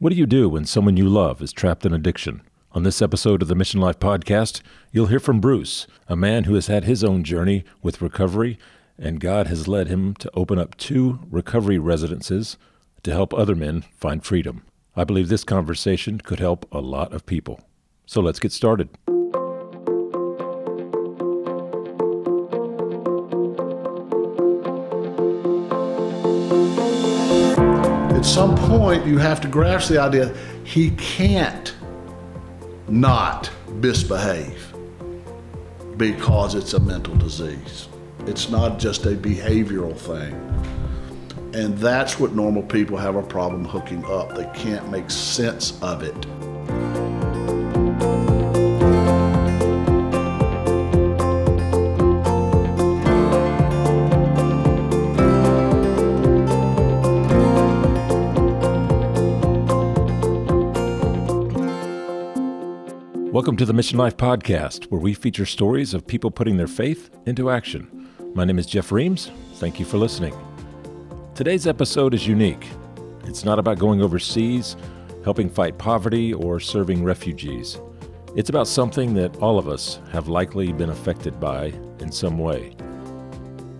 What do you do when someone you love is trapped in addiction? On this episode of the Mission Life podcast, you'll hear from Bruce, a man who has had his own journey with recovery, and God has led him to open up two recovery residences to help other men find freedom. I believe this conversation could help a lot of people. So let's get started. At some point, you have to grasp the idea he can't not misbehave because it's a mental disease. It's not just a behavioral thing. And that's what normal people have a problem hooking up. They can't make sense of it. Welcome to the Mission Life Podcast, where we feature stories of people putting their faith into action. My name is Jeff Reams. Thank you for listening. Today's episode is unique. It's not about going overseas, helping fight poverty, or serving refugees. It's about something that all of us have likely been affected by in some way.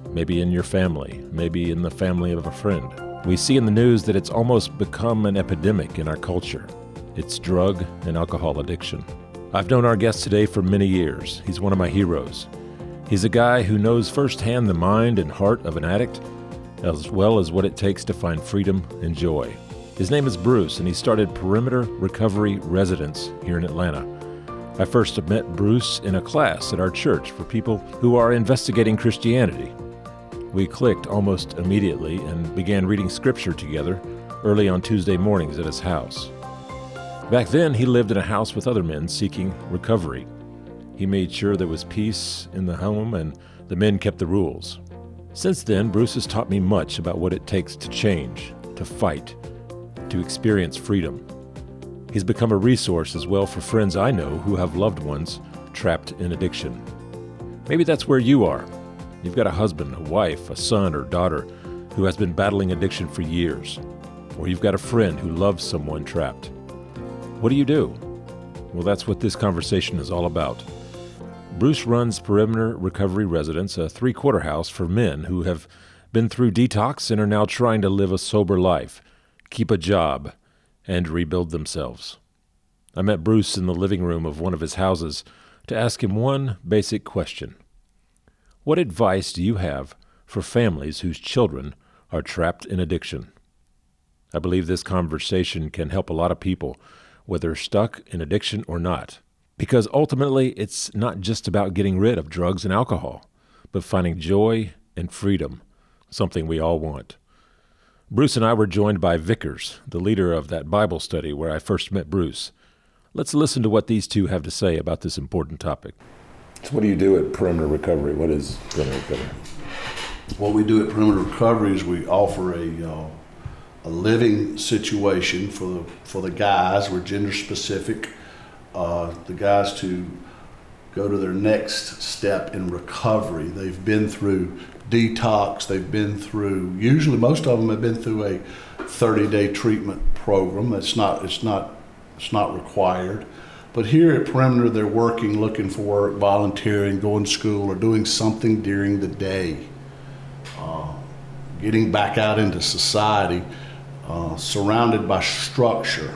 Maybe in your family, maybe in the family of a friend. We see in the news that it's almost become an epidemic in our culture. It's drug and alcohol addiction. I've known our guest today for many years. He's one of my heroes. He's a guy who knows firsthand the mind and heart of an addict, as well as what it takes to find freedom and joy. His name is Bruce, and he started Perimeter Recovery Residence here in Atlanta. I first met Bruce in a class at our church for people who are investigating Christianity. We clicked almost immediately and began reading scripture together early on Tuesday mornings at his house. Back then, he lived in a house with other men seeking recovery. He made sure there was peace in the home and the men kept the rules. Since then, Bruce has taught me much about what it takes to change, to fight, to experience freedom. He's become a resource as well for friends I know who have loved ones trapped in addiction. Maybe that's where you are. You've got a husband, a wife, a son, or daughter who has been battling addiction for years. Or you've got a friend who loves someone trapped. What do you do? Well, that's what this conversation is all about. Bruce runs Perimeter Recovery Residence, a three quarter house for men who have been through detox and are now trying to live a sober life, keep a job, and rebuild themselves. I met Bruce in the living room of one of his houses to ask him one basic question What advice do you have for families whose children are trapped in addiction? I believe this conversation can help a lot of people whether stuck in addiction or not. Because ultimately, it's not just about getting rid of drugs and alcohol, but finding joy and freedom, something we all want. Bruce and I were joined by Vickers, the leader of that Bible study where I first met Bruce. Let's listen to what these two have to say about this important topic. So, what do you do at Perimeter Recovery? What is Perimeter Recovery? What we do at Perimeter Recovery is we offer a uh, a living situation for the for the guys. We're gender specific. Uh, the guys to go to their next step in recovery. They've been through detox. They've been through. Usually, most of them have been through a 30-day treatment program. It's not. It's not. It's not required. But here at Perimeter, they're working, looking for work, volunteering, going to school, or doing something during the day. Uh, getting back out into society uh, surrounded by structure.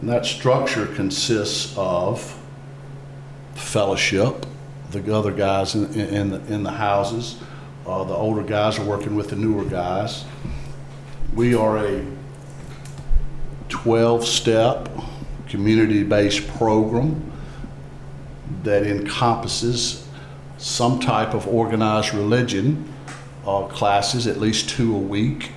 And that structure consists of fellowship, the other guys in, in, the, in the houses. Uh, the older guys are working with the newer guys. We are a 12 step community based program that encompasses some type of organized religion uh, classes, at least two a week,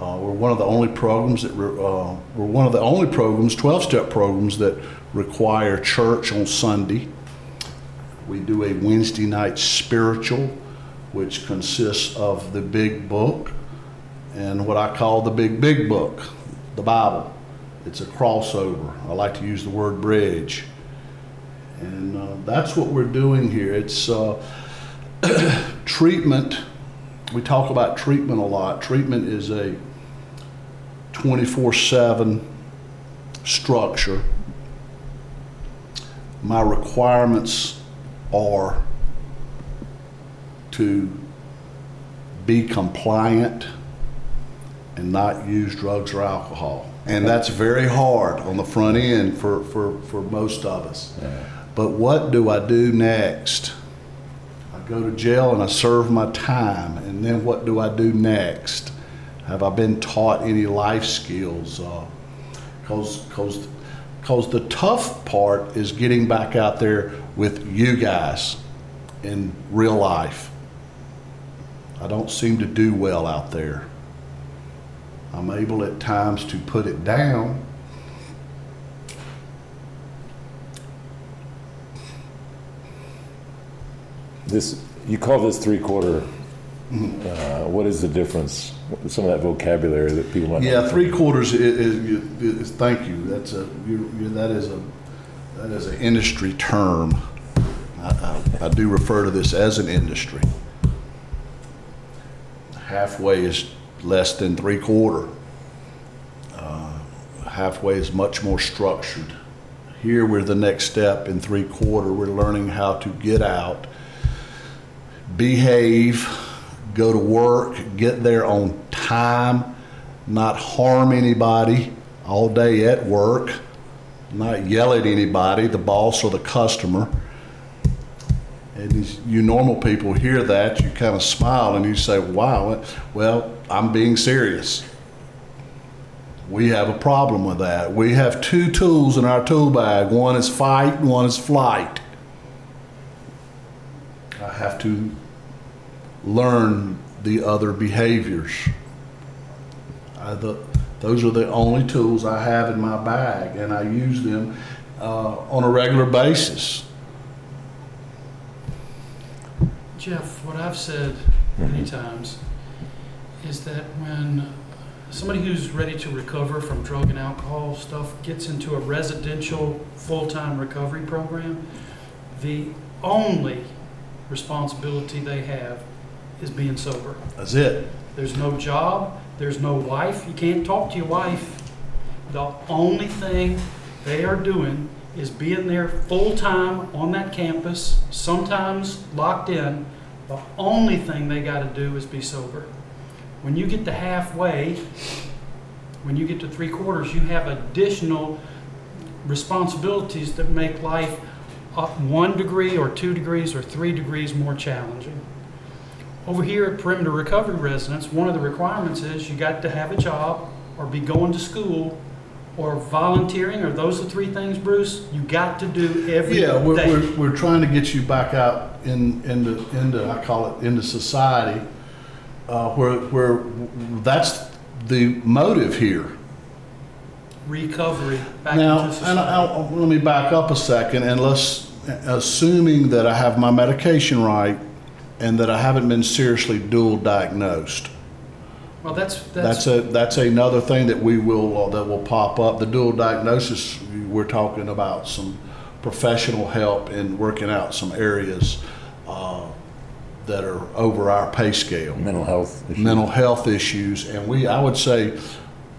uh, we're one of the only programs that re- uh, we're one of the only programs, 12-step programs that require church on Sunday. We do a Wednesday night spiritual, which consists of the big book and what I call the big big book, the Bible. It's a crossover. I like to use the word bridge, and uh, that's what we're doing here. It's uh, treatment we talk about treatment a lot. Treatment is a 24 7 structure. My requirements are to be compliant and not use drugs or alcohol. And that's very hard on the front end for, for, for most of us. Yeah. But what do I do next? I go to jail and I serve my time, and then what do I do next? Have I been taught any life skills? Because because because the tough part is getting back out there with you guys in real life. I don't seem to do well out there. I'm able at times to put it down. This you call this three quarter. Uh, what is the difference? Some of that vocabulary that people might. Yeah, three quarters is, is, is thank you. That's a you, you, that is a that is an industry term. I, I, I do refer to this as an industry. Halfway is less than three quarter. Uh, halfway is much more structured. Here we're the next step in three quarter. We're learning how to get out, behave, go to work, get there on time, not harm anybody all day at work, not yell at anybody, the boss or the customer. And you normal people hear that, you kind of smile and you say, wow, well, I'm being serious. We have a problem with that. We have two tools in our tool bag one is fight, one is flight. I have to learn the other behaviors. I, the, those are the only tools I have in my bag, and I use them uh, on a regular basis. Jeff, what I've said many times is that when somebody who's ready to recover from drug and alcohol stuff gets into a residential full-time recovery program, the only responsibility they have is being sober. That's it. There's no job, there's no wife, you can't talk to your wife. The only thing they are doing is being there full-time on that campus, sometimes locked in. The only thing they gotta do is be sober. When you get to halfway, when you get to three quarters, you have additional responsibilities that make life uh, one degree or two degrees or three degrees more challenging. Over here at Perimeter Recovery Residence, one of the requirements is you got to have a job or be going to school or volunteering, or those are three things, Bruce, you got to do every day. Yeah, we're, we're, we're trying to get you back out in, into, into, I call it, into society, uh, where, where that's the motive here. Recovery, back Now, into and I. I, let me back up a second and let's, assuming that I have my medication right and that I haven't been seriously dual diagnosed. Well, that's, That's that's, a, that's another thing that we will, uh, that will pop up. The dual diagnosis, we're talking about some professional help in working out some areas, uh, that are over our pay scale. mental health. issues. Mental health issues, and we, I would say,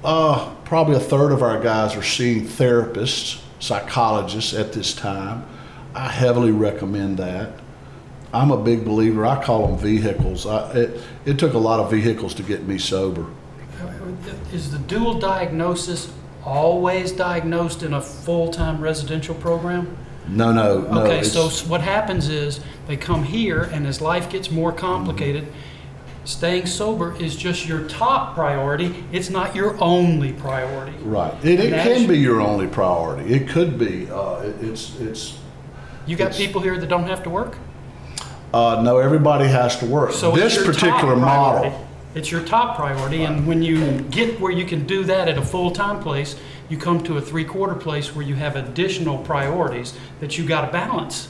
uh, probably a third of our guys are seeing therapists, psychologists at this time. I heavily recommend that. I'm a big believer. I call them vehicles. I, it, it took a lot of vehicles to get me sober. is the dual diagnosis always diagnosed in a full-time residential program? No, no, no. Okay, so what happens is they come here, and as life gets more complicated, staying sober is just your top priority. It's not your only priority. right. It, it can be your only priority. It could be. Uh, it, it's it's. You got It's- people here that don't have to work. Uh, no, everybody has to work. So this particular model, It's your top priority, and when you get where you can do that at a full-time place, you come to a three-quarter place where you have additional priorities that you got to balance.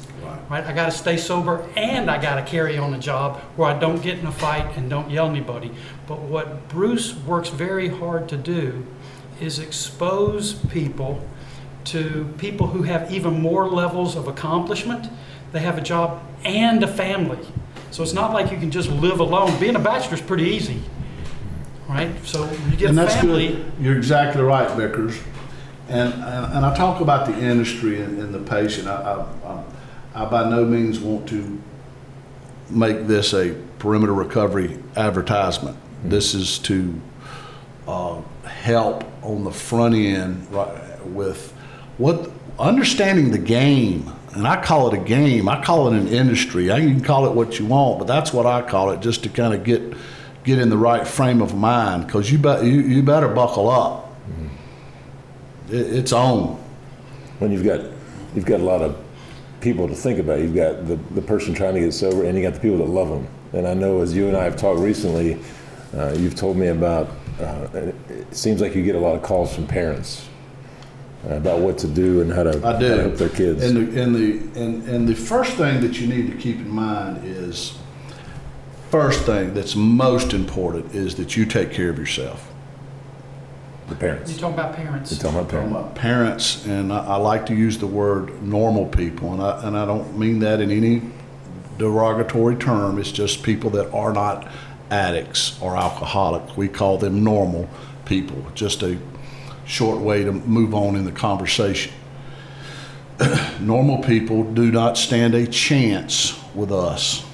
Right. I got to stay sober, and I got to carry on a job where I don't get in a fight and don't yell at anybody. But what Bruce works very hard to do is expose people to people who have even more levels of accomplishment. They have a job and a family. So it's not like you can just live alone. Being a bachelor is pretty easy, right? So you get and a that's family. good. You're exactly right, Vickers. And, and, and I talk about the industry and, and the patient. I, I, I, I by no means want to make this a perimeter recovery advertisement. This is to uh, help on the front end right, with what understanding the game. And I call it a game. I call it an industry. I, you can call it what you want, but that's what I call it, just to kind of get get in the right frame of mind. Because you, be, you you better buckle up. Mm-hmm. It, it's on. When you've got you've got a lot of people to think about. You've got the, the person trying to get sober, and you got the people that love them. And I know as you and I have talked recently, uh, you've told me about. Uh, it seems like you get a lot of calls from parents Uh, about what to do and how to, I do. How to help their kids. And the, and, the, and, and the first thing that you need to keep in mind is first thing that's most important is that you take care of yourself. The parents. You talk about parents. You talk about Talking parents. about parents, and I, I like to use the word normal people, and I, and I don't mean that in any derogatory term. It's just people that are not addicts or alcoholics. We call them normal people. Just a short way to move on in the conversation. normal people do not stand a chance with us.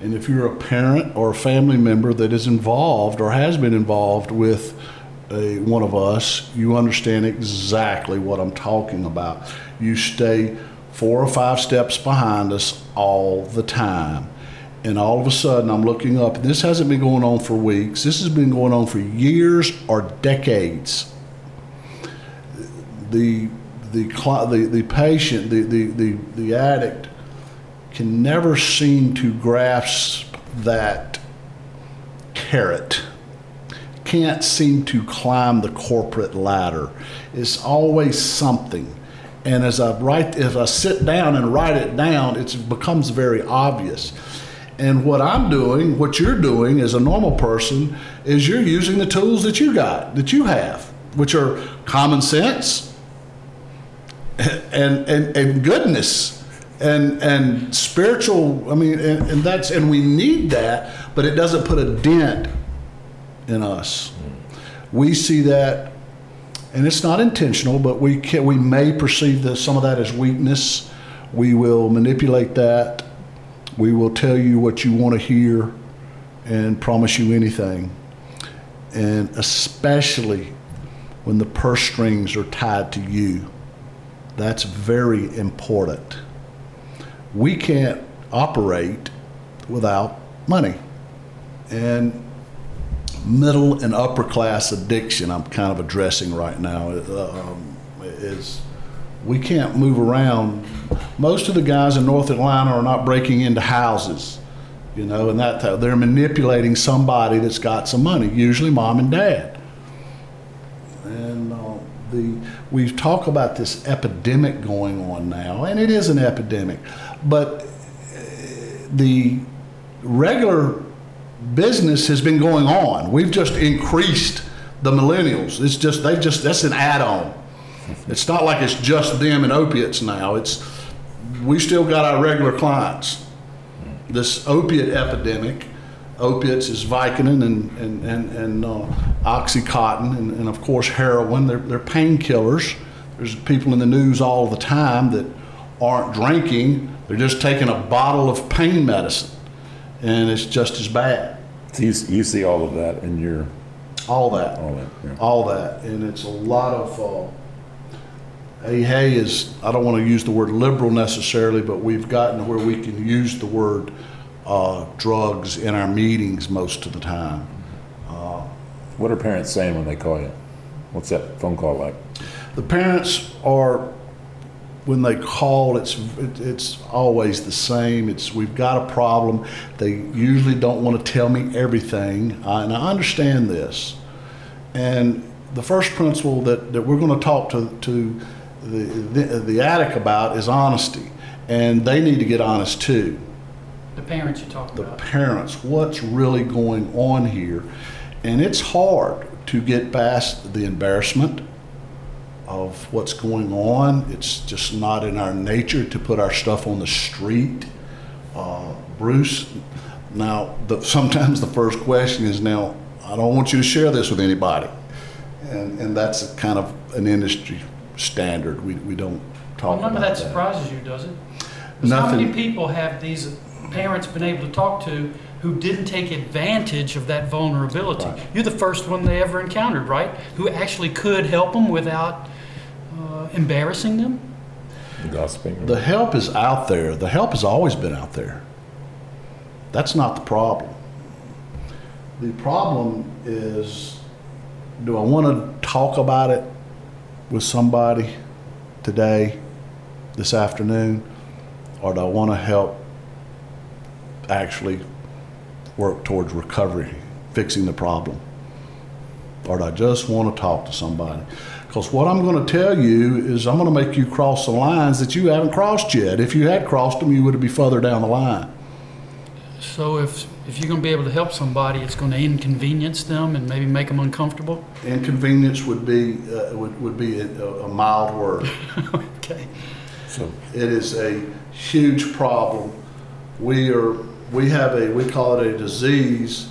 And if you're a parent or a family member that is involved or has been involved with a, one of us, you understand exactly what I'm talking about. You stay four or five steps behind us all the time. And all of a sudden, I'm looking up. and This hasn't been going on for weeks. This has been going on for years or decades. The the the, the patient, the, the, the, the addict, can never seem to grasp that carrot. Can't seem to climb the corporate ladder. It's always something. And as I write, if I sit down and write it down, it becomes very obvious. And what I'm doing, what you're doing as a normal person, is you're using the tools that you got, that you have, which are common sense and, and, and goodness and, and spiritual. I mean, and, and that's, and we need that, but it doesn't put a dent in us. We see that, and it's not intentional, but we can, we may perceive that some of that as weakness. We will manipulate that we will tell you what you want to hear and promise you anything. And especially when the purse strings are tied to you. That's very important. We can't operate without money. And middle and upper class addiction, I'm kind of addressing right now, um, is we can't move around. Most of the guys in North Atlanta are not breaking into houses, you know, and that they're manipulating somebody that's got some money, usually mom and dad. And uh, the we talk about this epidemic going on now, and it is an epidemic, but uh, the regular business has been going on. We've just increased the millennials. It's just they just that's an add-on it's not like it's just them and opiates now. It's we still got our regular clients. This opiate epidemic, opiates is Vicodin and and and, and uh, OxyContin and, and of course heroin. They're they're painkillers. There's people in the news all the time that aren't drinking. They're just taking a bottle of pain medicine, and it's just as bad. So you, you see all of that in your all that, all that, yeah. all that, and it's a lot of. Uh, hey, hey is, I don't want to use the word liberal necessarily, but we've gotten to where we can use the word uh, drugs in our meetings most of the time. Uh, what are parents saying when they call you? What's that phone call like? The parents are, when they call, it's it, it's always the same. It's we've got a problem. They usually don't want to tell me everything, and I understand this. And the first principle that, that we're going to talk to, to the, the, the addict about is honesty, and they need to get honest too. The parents you talk The about. The parents, what's really going on here, and it's hard to get past the embarrassment of what's going on. It's just not in our nature to put our stuff on the street. Uh, Bruce, now the, sometimes the first question is now, I don't want you to share this with anybody. And, and that's kind of an industry standard. We, we don't talk Well, none of about that surprises you, does it? 'Cause How many people have these parents been able to talk to who didn't take advantage of that vulnerability? Right. You're the first one they ever encountered, right? Who actually could help them without uh, embarrassing them? Gossiping. The help is out there. The help has always been out there. That's not the problem. The problem is do I want to talk about it with somebody today, this afternoon, or do I want to help actually work towards recovery, fixing the problem? Or do I just want to talk to somebody? Because what I'm going to tell you is I'm going to make you cross the lines that you haven't crossed yet. If you had crossed them, you would be further down the line. So if, if you're going to be able to help somebody, it's going to inconvenience them and maybe make them uncomfortable? Inconvenience would be uh, would, would be a, a mild word. Okay. So It is a huge problem. We are we have a we call it a disease,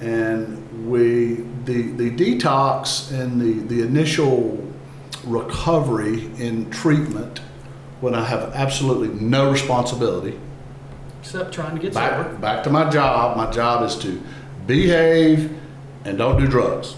and we the the detox and the the initial recovery in treatment when I have absolutely no responsibility. Except trying to get sober. Back, back to my job. My job is to behave and don't do drugs.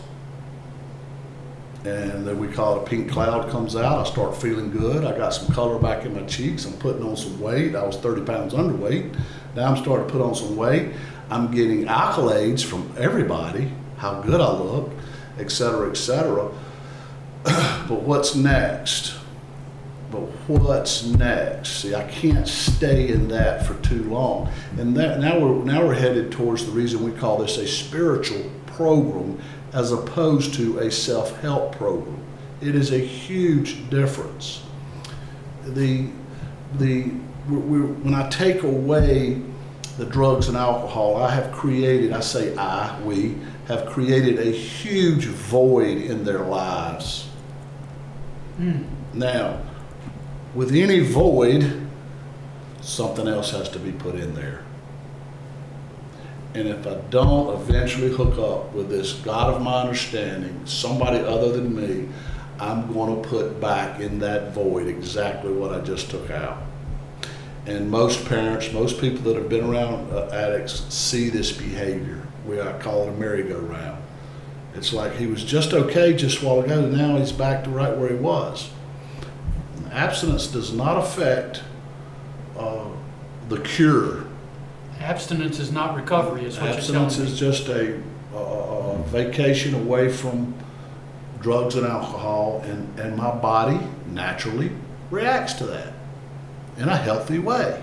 And then we call it a pink cloud comes out. I start feeling good. I got some color back in my cheeks. I'm putting on some weight. I was 30 pounds underweight. Now I'm starting to put on some weight. I'm getting accolades from everybody, how good I look, et cetera, et cetera. but what's next? But what's next? See, I can't stay in that for too long. And that, now we're now we're headed towards the reason we call this a spiritual program as opposed to a self-help program. It is a huge difference. The the we we when I take away the drugs and alcohol, I have created, I say I, we have created a huge void in their lives. Hmm. Now, with any void, something else has to be put in there. And if I don't eventually hook up with this God of my understanding, somebody other than me, I'm going to put back in that void exactly what I just took out. And most parents, most people that have been around uh, addicts see this behavior. We I call it a merry-go-round. It's like he was just okay just a while ago, and now he's back to right where he was. Abstinence does not affect uh, the cure. Abstinence is not recovery, is what you're Abstinence me. is just a, vacation away from drugs and alcohol, and, and my body naturally reacts to that in a healthy way.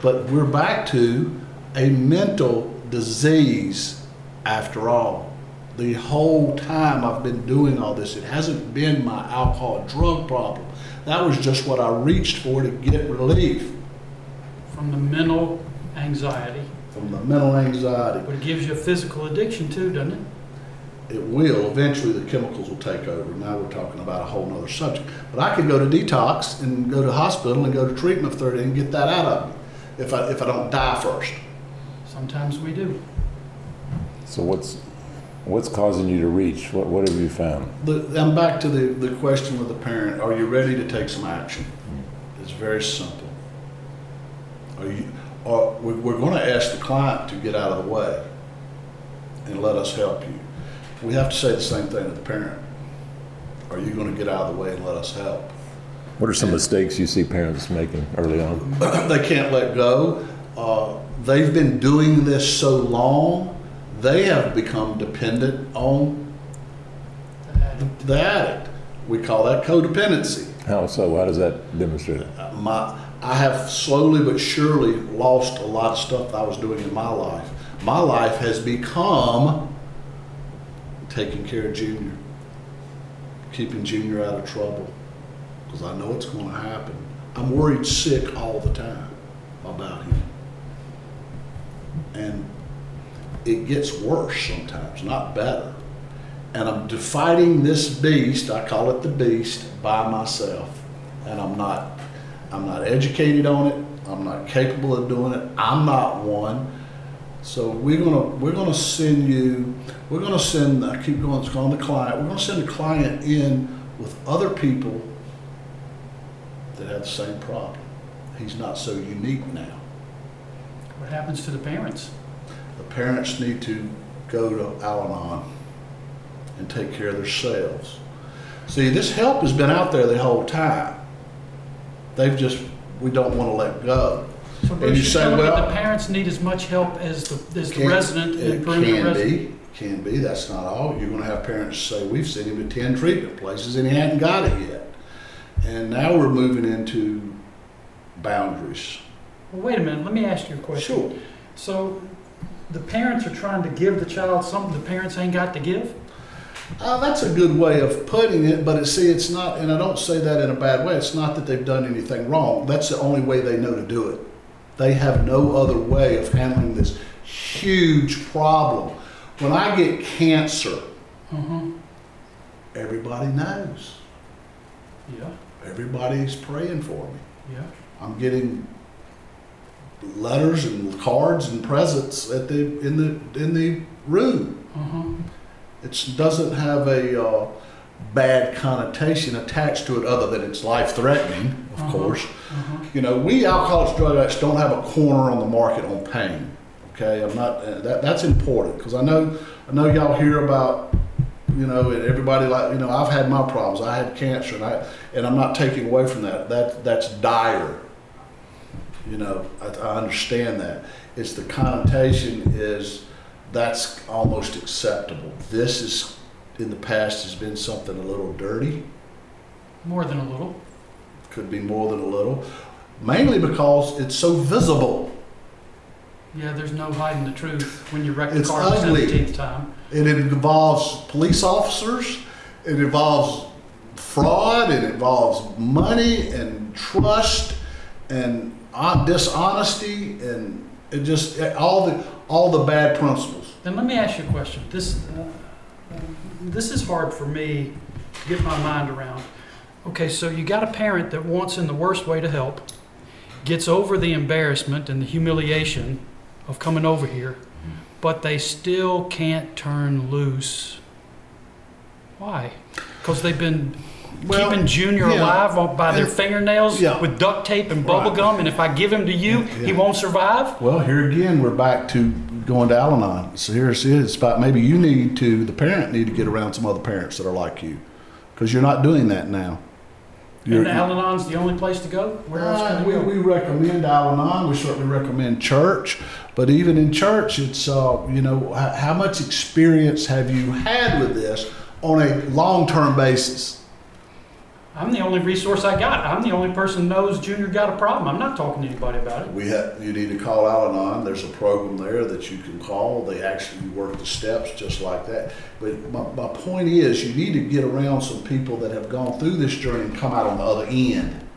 But we're back to a mental disease after all. The whole time I've been doing all this, it hasn't been my alcohol drug problem. That was just what I reached for to get relief From the mental anxiety. from the mental anxiety. But it gives you a physical addiction too, doesn't it? It will. Eventually, the chemicals will take over. Now we're talking about a whole nother subject. But I could go to detox and go to hospital and go to treatment for 30 and get that out of me if I, if I don't die first. Sometimes we do. so what's what's causing you to reach? What what have you found? The, I'm back to the, the question with the parent. Are you ready to take some action? It's very simple. Are you, are, we- we're going to ask the client to get out of the way and let us help you. We have to say the same thing to the parent. Are you going to get out of the way and let us help? What are some mistakes you see parents making early on? they can't let go. Uh, they've been doing this so long, they have become dependent on the addict. We call that codependency. How so? How does that demonstrate? Uh, My, I have slowly but surely lost a lot of stuff I was doing in my life. My life has become taking care of Junior, keeping Junior out of trouble, because I know it's going to happen. I'm worried sick all the time about him. And it gets worse sometimes, not better. And I'm fighting this beast, I call it the beast, by myself. And I'm not I'm not educated on it. I'm not capable of doing it. I'm not one. So we're gonna we're gonna send you. We're gonna send. I keep going. It's on the client. We're gonna send the client in with other people that have the same problem. He's not so unique now. What happens to the parents? Parents need to go to Al-Anon and take care of themselves. See, this help has been out there the whole time. They've just, we don't want to let go. So And you say, well- the parents need as much help as the, as the resident and It perimeter can resident? be, can be, that's not all. You're gonna have parents say, we've sent him to ten treatment places and he hadn't got it yet. And now we're moving into boundaries. Well, wait a minute, let me ask you a question. Sure. So the parents are trying to give the child something the parents ain't got to give? Uh, that's a good way of putting it, but it, see, it's not, and I don't say that in a bad way. It's not that they've done anything wrong. That's the only way they know to do it. They have no other way of handling this huge problem. When I get cancer, Uh-huh, everybody knows. yeah, Everybody's praying for me. yeah. I'm getting letters and cards and presents at the in the in the room. Uh-huh. It doesn't have a uh, bad connotation attached to it, other than it's life threatening, of Uh-huh. course. Uh-huh. You know, we alcoholics, drug addicts don't have a corner on the market on pain. Okay, I'm not. Uh, that that's important because I know I know y'all hear about. You know, and everybody like you know. I've had my problems. I had cancer, and I and I'm not taking away from that. That that's dire. You know, I, I understand that. It's the connotation is that's almost acceptable. This is in the past has been something a little dirty. More than a little. Could be more than a little, mainly because it's so visible. Yeah, there's no hiding the truth when you wreck the It's car the ugly. seventeenth time. And it involves police officers, it involves fraud, it involves money and trust and dishonesty and it just all the all the bad principles. Then let me ask you a question. This, uh, this is hard for me to get my mind around. Okay, so you got a parent that wants in the worst way to help, gets over the embarrassment and the humiliation of coming over here, but they still can't turn loose. Why? Because they've been Well, keeping Junior yeah, alive by their and- fingernails yeah. with duct tape and bubble Right. gum, and if I give him to you, he won't survive? Well, here again, we're back to going to Al-Anon. So here's it. It's about maybe you need to, the parent need to get around some other parents that are like you, because you're not doing that now. And You're- Al-Anon's the only place to go? Where else Uh, can I we, go? we recommend Al-Anon. We certainly recommend church, but even in church, it's uh, you know how, how much experience have you had with this on a long-term basis? I'm the only resource I got. I'm the only person knows Junior got a problem. I'm not talking to anybody about it. We have you need to call Al-Anon. There's a program there that you can call. They actually work the steps just like that. But my, my point is, you need to get around some people that have gone through this journey and come out on the other end. and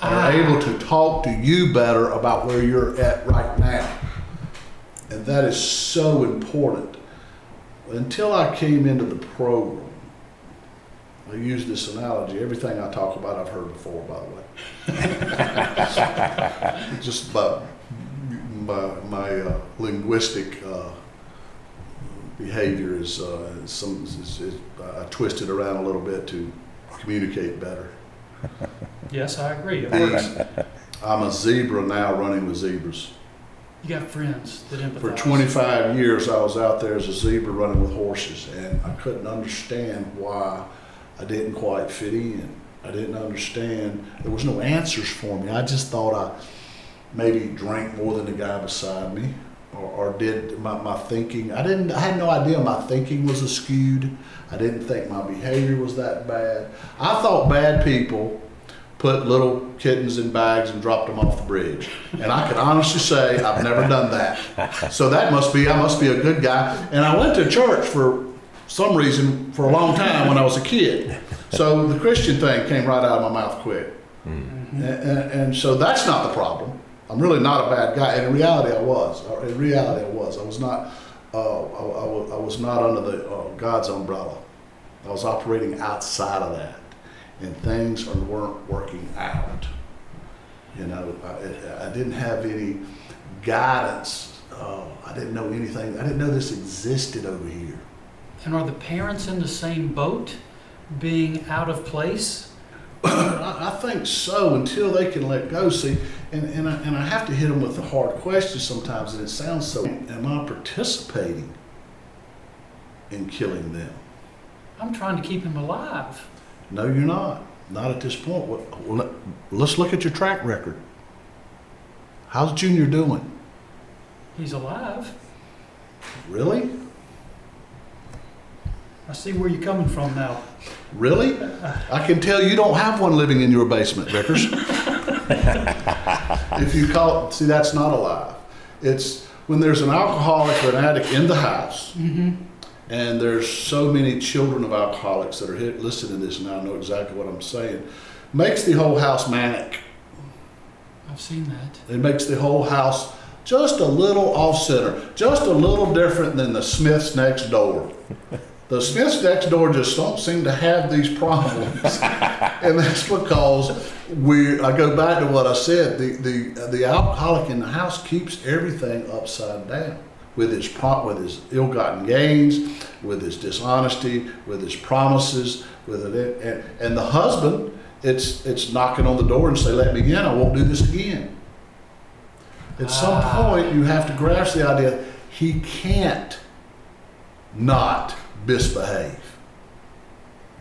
Ah. are able to talk to you better about where you're at right now. And that is so important. Until I came into the program, I use this analogy. Everything I talk about, I've heard before, by the way. Just about my, my uh, linguistic uh, behavior is, uh, some, is, is, I twisted around a little bit to communicate better. Yes, I agree. It works. I'm a zebra now running with zebras. You got friends that empathize. For 25 years, I was out there as a zebra running with horses, and I couldn't understand why I didn't quite fit in. I didn't understand. There was no answers for me. I just thought I maybe drank more than the guy beside me, or, or did my, my thinking. I didn't. I had no idea my thinking was askewed. I didn't think my behavior was that bad. I thought bad people put little kittens in bags and dropped them off the bridge. And I can honestly say I've never done that. So that must be I must be a good guy. And I went to church for some reason for a long time when I was a kid. So the Christian thing came right out of my mouth quick. And, and, and so that's not the problem. I'm really not a bad guy. And in reality, I was. In reality, I was. I was not. Uh, I, I, was, I was not under the uh, God's umbrella. I was operating outside of that, and things weren't working out. You know, I, I didn't have any guidance oh, I didn't know anything. I didn't know this existed over here. And are the parents in the same boat, being out of place? I, I think so until they can let go. See, and, and, I, and I have to hit them with the hard questions sometimes, and it sounds so. Am I participating in killing them? I'm trying to keep him alive. No, you're not. Not at this point. Well, let's look at your track record. How's Junior doing? He's alive. Really? I see where you're coming from now. Really? I can tell you don't have one living in your basement, Vickers. if you call see, that's not alive. It's when there's an alcoholic or an addict in the house, mm-hmm. and there's so many children of alcoholics that are hit, listening to this now know exactly what I'm saying, makes the whole house manic. I've seen that. It makes the whole house just a little off center, just a little different than the Smiths next door. The Smiths next door just don't seem to have these problems, and that's because we. I go back to what I said. The the the alcoholic in the house keeps everything upside down with his pro- with his ill-gotten gains, with his dishonesty, with his promises, with it, and and the husband. It's it's knocking on the door and say, "Let me in. I won't do this again." At some Ah. point, you have to grasp the idea he can't not misbehave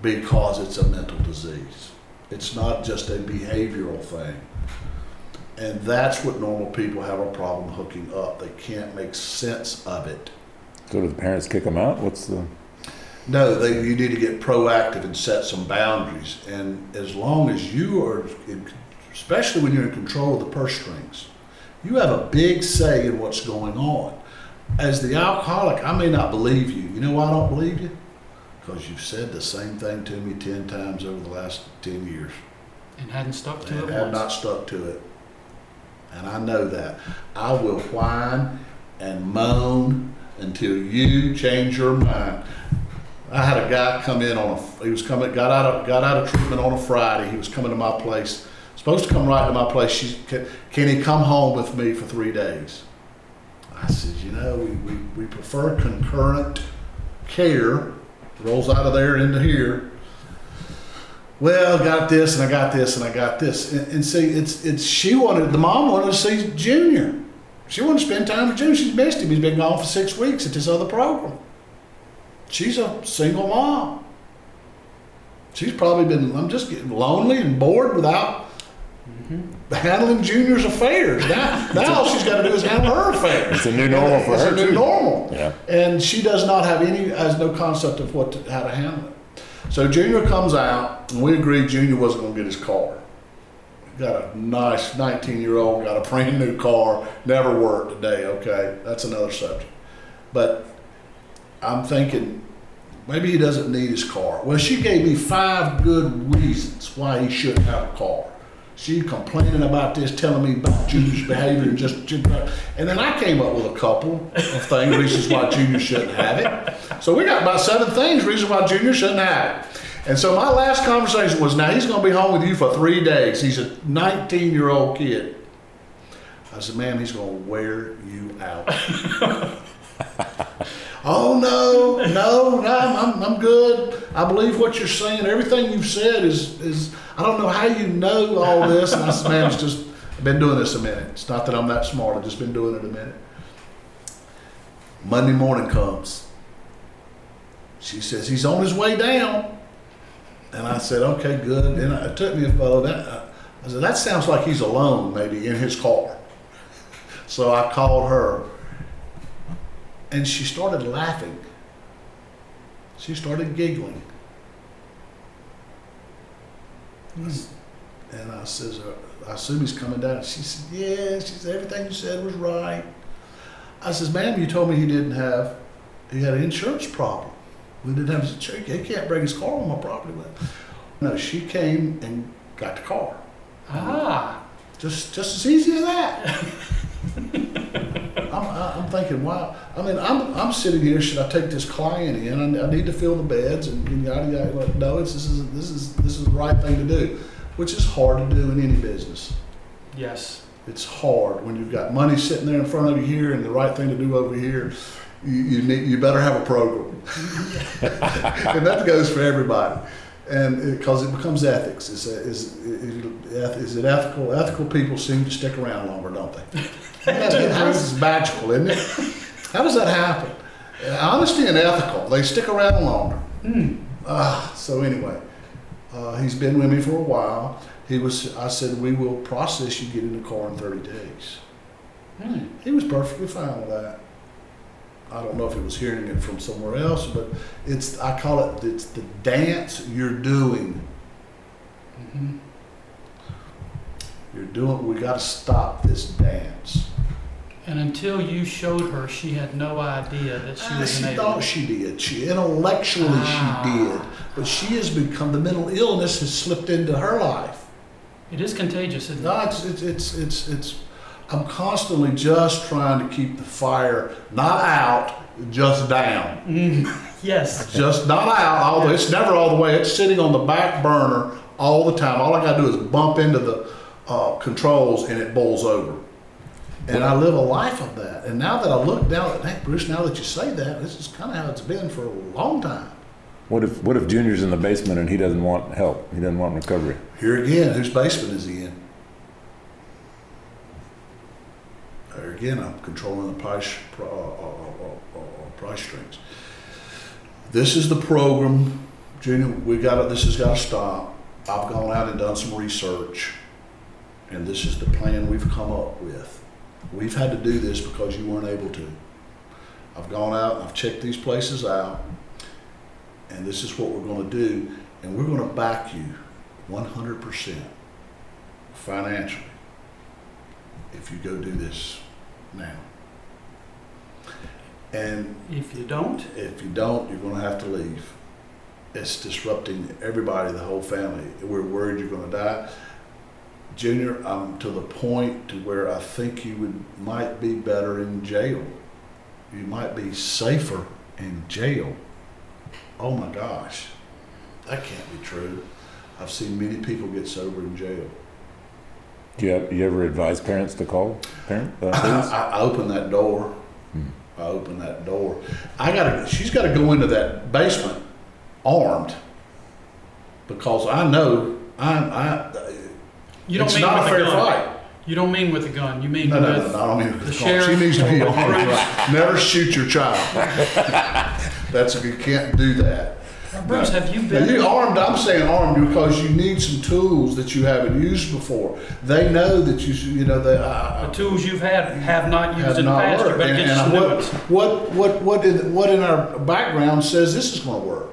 because it's a mental disease. It's not just a behavioral thing. And that's what normal people have a problem hooking up. They can't make sense of it. So do the parents kick them out? What's the? No, they, you need to get proactive and set some boundaries. And as long as you are, in, especially when you're in control of the purse strings, you have a big say in what's going on. As the alcoholic, I may not believe you. You know why I don't believe you? Because you've said the same thing to me 10 times over the last 10 years And hadn't stuck to and it have once. not stuck to it. And I know that. I will whine and moan until you change your mind. I had a guy come in on a, he was coming, got out of, got out of treatment on a Friday. He was coming to my place, supposed to come right to my place. She, can, can he come home with me for three days? I said, you know, we, we, we prefer concurrent care. Rolls out of there into here well, I got this and I got this and I got this. And, and see, it's it's she wanted the mom wanted to see Junior. She wanted to spend time with Junior. She's missed him. He's been gone for six weeks at this other program. She's a single mom. She's probably been I'm just getting lonely and bored without mm-hmm. Handling Junior's affairs. Now, now all she's got to do is handle her affairs. It's a new normal for It's her a new too. normal Yeah. and she does not have any has no concept of what to, how to handle it. So Junior comes out, and we agreed Junior wasn't going to get his car. Got a nice 19 year old, got a brand new car, never worked a day. Okay, that's another subject. But I'm thinking maybe he doesn't need his car. Well, she gave me five good reasons why he shouldn't have a car. She complaining about this, telling me about Junior's behavior, and just and then I came up with a couple of things, reasons why Junior shouldn't have it. So we got about seven things, reasons why Junior shouldn't have it. And so my last conversation was, now he's going to be home with you for three days. He's a 19 year old kid. I said, ma'am, he's going to wear you out. oh no, no, no, I'm, I'm good. I believe what you're saying. Everything you've said is is. I don't know how you know all this. And I said, man, it's just I've been doing this a minute. It's not that I'm that smart. I've just been doing it a minute. Monday morning comes. She says he's on his way down. And I said, okay, good. And it took me a about that. I said, that sounds like he's alone, maybe in his car. So I called her, and she started laughing. She started giggling. And I says, uh, I assume he's coming down. She said, yeah. She said, everything you said was right. I says, ma'am, you told me he didn't have, he had an insurance problem. We didn't have his insurance. He can't bring his car on my property. No, she came and got the car. Ah, Just, just as easy as that. I'm, thinking, wow. I mean, I'm, I'm sitting here. Should I take this client in? I, I need to fill the beds and, and yada yada. Well, No, it's, this is this is this is the right thing to do, which is hard to do in any business. yes. It's hard when you've got money sitting there in front of you here and the right thing to do over here. You, you need you better have a program, and that goes for everybody. And because it, becomes ethics, is is is it ethical? Ethical people seem to stick around longer, don't they? This is magical, isn't it? How does that happen? Honesty and ethical, they stick around longer. Mm. Uh, so anyway, uh, he's been with me for a while. He was. I said we will process you get in the car in 30 days. Mm. He was perfectly fine with that. I don't know if he was hearing it from somewhere else, but it's. I call it. It's the dance you're doing. Mhm. You're doing. We got to stop this dance. And until you showed her, she had no idea that she Ah, was she an thought she did. She intellectually Ah. she did, but she has become the mental illness has slipped into her life. It is contagious, isn't it? No, it's it's it's it's, it's I'm constantly just trying to keep the fire not out, just down. Mm. Yes. Just not out all the it's never all the way. It's sitting on the back burner all the time. All I gotta do is bump into the uh, controls and it boils over. And I live a life of that. And now that I look down at hey Bruce, now that you say that, this is kind of how it's been for a long time. What if what if Junior's in the basement and he doesn't want help? He doesn't want recovery. Here again, whose basement is he in? There again, I'm controlling the price, uh, uh, uh, uh, uh, price strings. This is the program, Junior. We got to. This has got to stop. I've gone out and done some research, and this is the plan we've come up with. We've had to do this because you weren't able to. I've gone out and I've checked these places out, and this is what we're going to do, and we're going to back you 100% financially if you go do this now. And If you don't, if you don't, you're going to have to leave. It's disrupting everybody, the whole family. We're worried you're going to die. Junior, I'm to the point to where I think you would might be better in jail. You might be safer in jail. Oh my gosh, that can't be true. I've seen many people get sober in jail. Do you, you ever advise parents to call parent? Uh, I. I open that door. Hmm. I open that door. I gotta. She's got to go into that basement armed because I know I. I you don't it's mean not with a fair gun. fight. You don't mean with a gun. You mean No, no, no, no, I don't mean the the sheriff She needs to be. Right. Never shoot your child. That's if you can't do that. Now, Bruce, have you Now, been? you armed, I'm saying armed because you need some tools that you haven't used before. They know that you, should- you know, they, I, the tools you've had have not used have in the past. Worked. And, and what, what, what, what in, what in our background says this is gonna work?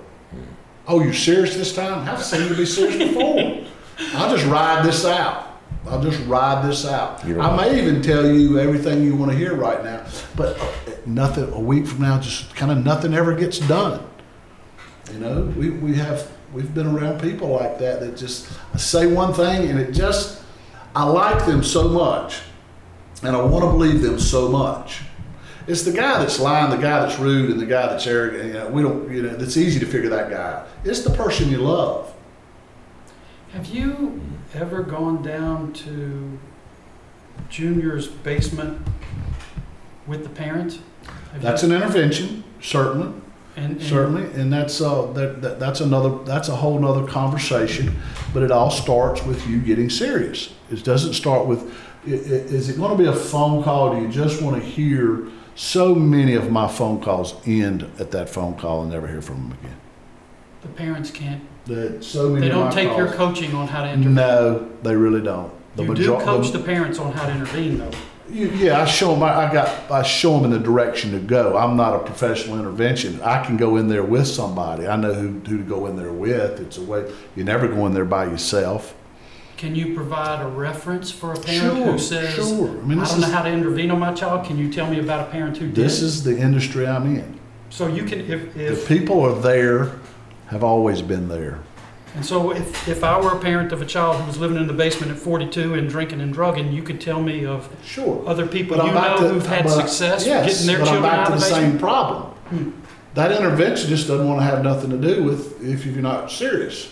Oh, you're serious this time? I've seen you be serious before. I'll just ride this out. I'll just ride this out. I may even tell you everything you wanna hear right now, but uh, nothing, a week from now, just kinda nothing ever gets done. You know, we, we have, we've been around people like that that just say one thing and it just, I like them so much and I want to believe them so much. It's the guy that's lying, the guy that's rude, and the guy that's arrogant. You know, we don't, you know, it's easy to figure that guy out. It's the person you love. Have you ever gone down to Junior's basement with the parents? Have That's you, an intervention, certainly. and, and Certainly, and that's uh, that, that that's another that's a whole nother conversation. But it all starts with you getting serious. It doesn't start with is it going to be a phone call? Do you just want to hear? So many of my phone calls end at that phone call and never hear from them again. the parents can't. That so many. They don't take your coaching on how to intervene. No, they really don't. The you do coach the- the parents on how to intervene, though. You- Yeah, I show them. I, I got. I show them in the direction to go. I'm not a professional intervention. I can go in there with somebody. I know who, who to go in there with. It's a way. You never go in there by yourself. Can you provide a reference for a parent Sure, who says, sure. I mean, I don't know how to intervene on my child? Can you tell me about a parent who did? This is the industry I'm in. so you can, if, The if people are there, have always been there. and so if, if I were a parent of a child who was living in the basement at 42 and drinking and drugging, you could tell me of Sure. other people But you know to- who've had but- success yes, getting their but children I'm back out to of the the same problem. Hmm. That interventionist doesn't want to have nothing to do with if you're not serious.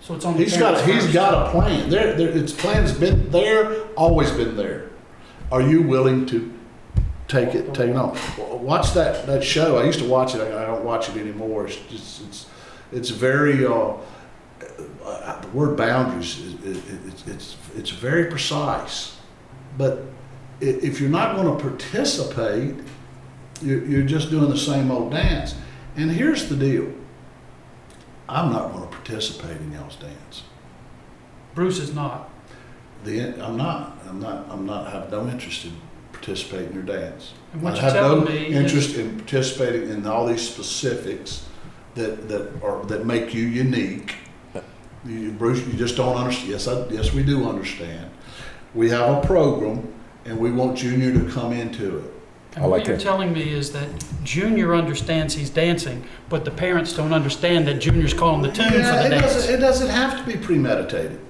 So it's on the He's got, he's got a plan. There, there, its plan's been there, always been there. Are you willing to take it, take it on? Watch that, that show. I used to watch it. I I don't watch it anymore. It's just, it's, it's very, uh, the word boundaries, is it, it, it's, it's, it's very precise. But if you're not gonna participate, you're, you're just doing the same old dance. And here's the deal. I'm not gonna participate in y'all's dance. Bruce is not. The, I'm not, I'm not, I'm not, have no interest in participating in your dance. And what I have no telling me is- interest in participating in all these specifics that, that are, that make you unique. You, Bruce, you just don't understand, yes, I, yes, we do understand. We have a program and we want Junior to come into it. And I what you're it. telling me is that Junior understands he's dancing, but the parents don't understand that Junior's calling the tune Yeah, for the it dance. doesn't, it doesn't have to be premeditated.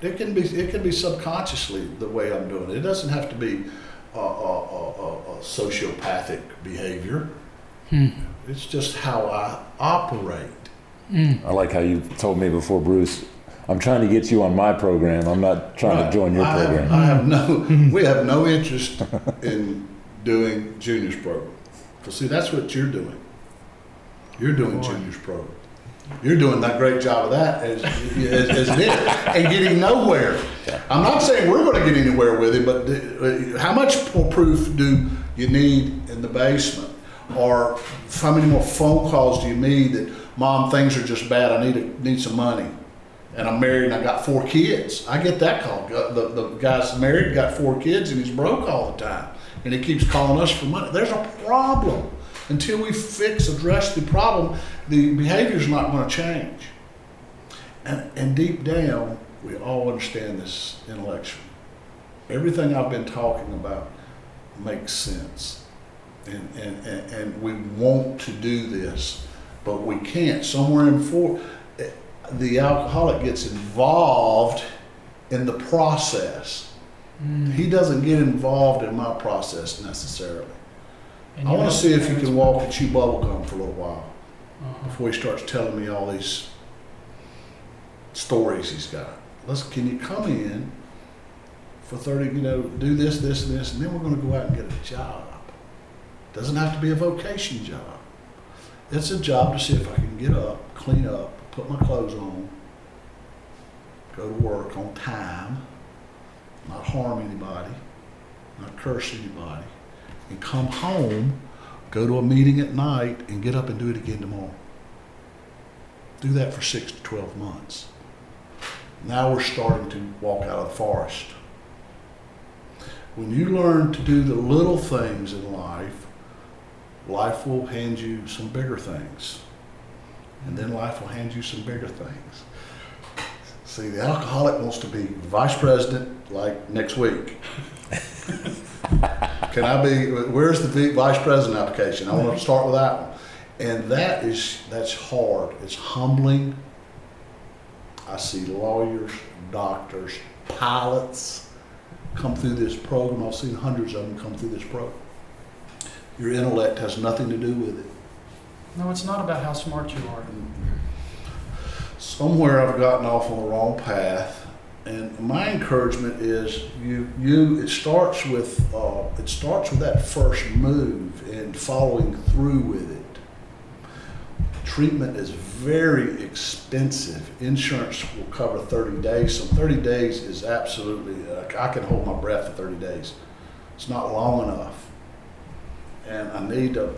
It can be, it can be subconsciously the way I'm doing it. It doesn't have to be a, a, a, a, a sociopathic behavior. Hmm. It's just how I operate. I like how you told me before, Bruce. I'm trying to get you on my program. I'm not trying Right. to join your I have- program. I have no, we have no interest in doing Junior's program. Because see, that's what you're doing. You're doing Junior's program. You're doing that great job of that as, as, as it is, and getting nowhere. I'm not saying we're going to get anywhere with it, but uh, how much more proof do you need in the basement? Or how many more phone calls do you need that, mom, things are just bad, I need, a, need some money? and I'm married and I got four kids. I get that call. The, the guy's married, got four kids, and he's broke all the time. And he keeps calling us for money. There's a problem. Until we fix, address the problem, the behavior is not going to change. And, and deep down, we all understand this intellectually. Everything I've been talking about makes sense. And, and, and, and we want to do this, but we can't. Somewhere in for the alcoholic gets involved in the process. Mm. He doesn't get involved in my process necessarily. I want to see if he can walk and chew bubble gum for a little while Before he starts telling me all these stories he's got. Let's, can you come in for 30, you know, do this, this, and this, and then we're going to go out and get a job. Doesn't have to be a vocation job. It's a job to see if I can get up, clean up, put my clothes on, go to work on time, not harm anybody, not curse anybody, and come home, go to a meeting at night, and get up and do it again tomorrow. Do that for six to 12 months. Now we're starting to walk out of the forest. When you learn to do the little things in life, life will hand you some bigger things. And then life will hand you some bigger things. See, the alcoholic wants to be vice president like next week. Can I be, where's the vice president application? I want to start with that one. And that is, that's hard. It's humbling. I see lawyers, doctors, pilots come through this program. I've seen hundreds of them come through this program. Your intellect has nothing to do with it. No, it's not about how smart you are. somewhere I've gotten off on the wrong path. And my encouragement is you, you, it starts with, uh, it starts with that first move and following through with it. Treatment is very expensive. Insurance will cover 30 days. So 30 days is absolutely, I can hold my breath for 30 days. It's not long enough. And I need to,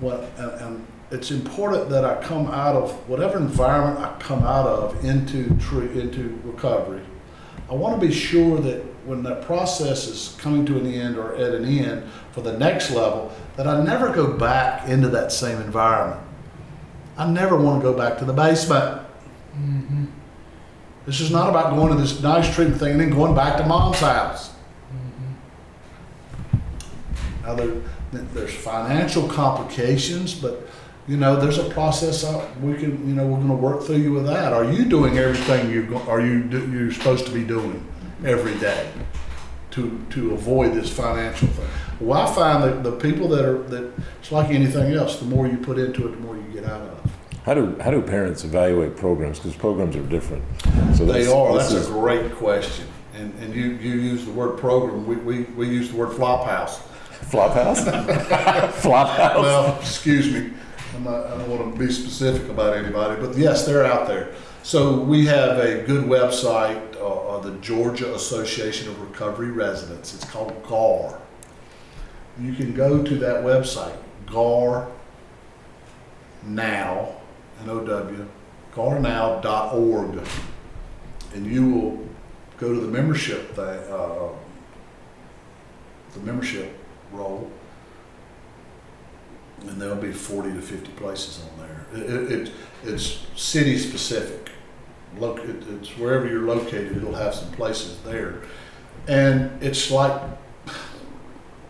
what, and, and it's important that I come out of whatever environment I come out of into tre- into recovery. I want to be sure that when that process is coming to an end or at an end for the next level, that I never go back into that same environment. I never want to go back to the basement. Mm-hmm. This is not about going to this nice treatment thing and then going back to mom's house. Mm-hmm. Now, there, there's financial complications, but you know, there's a process. Out, we can, you know, we're going to work through you with that. Are you doing everything you go, are you do, you're supposed to be doing every day to to avoid this financial thing? Well, I find that the people that are that it's like anything else. The more you put into it, the more you get out of. it. How do how do parents evaluate programs? Because programs are different. So They are. That's is- a great question. And, and you, you use the word program. We, we, we use the word flop house. Flophouse. Flophouse. Well, excuse me. I'm not, I don't want to be specific about anybody, but yes, they're out there. So we have a good website, uh, uh, the Georgia Association of Recovery Residents. It's called GAR. You can go to that website, GAR now, N-O-W, garnow.org, and you will go to the membership thing, uh, the membership role, and there'll be 40 to 50 places on there. It, it, it- it's city specific. Look, it, it's wherever you're located, it'll have some places there, and it's like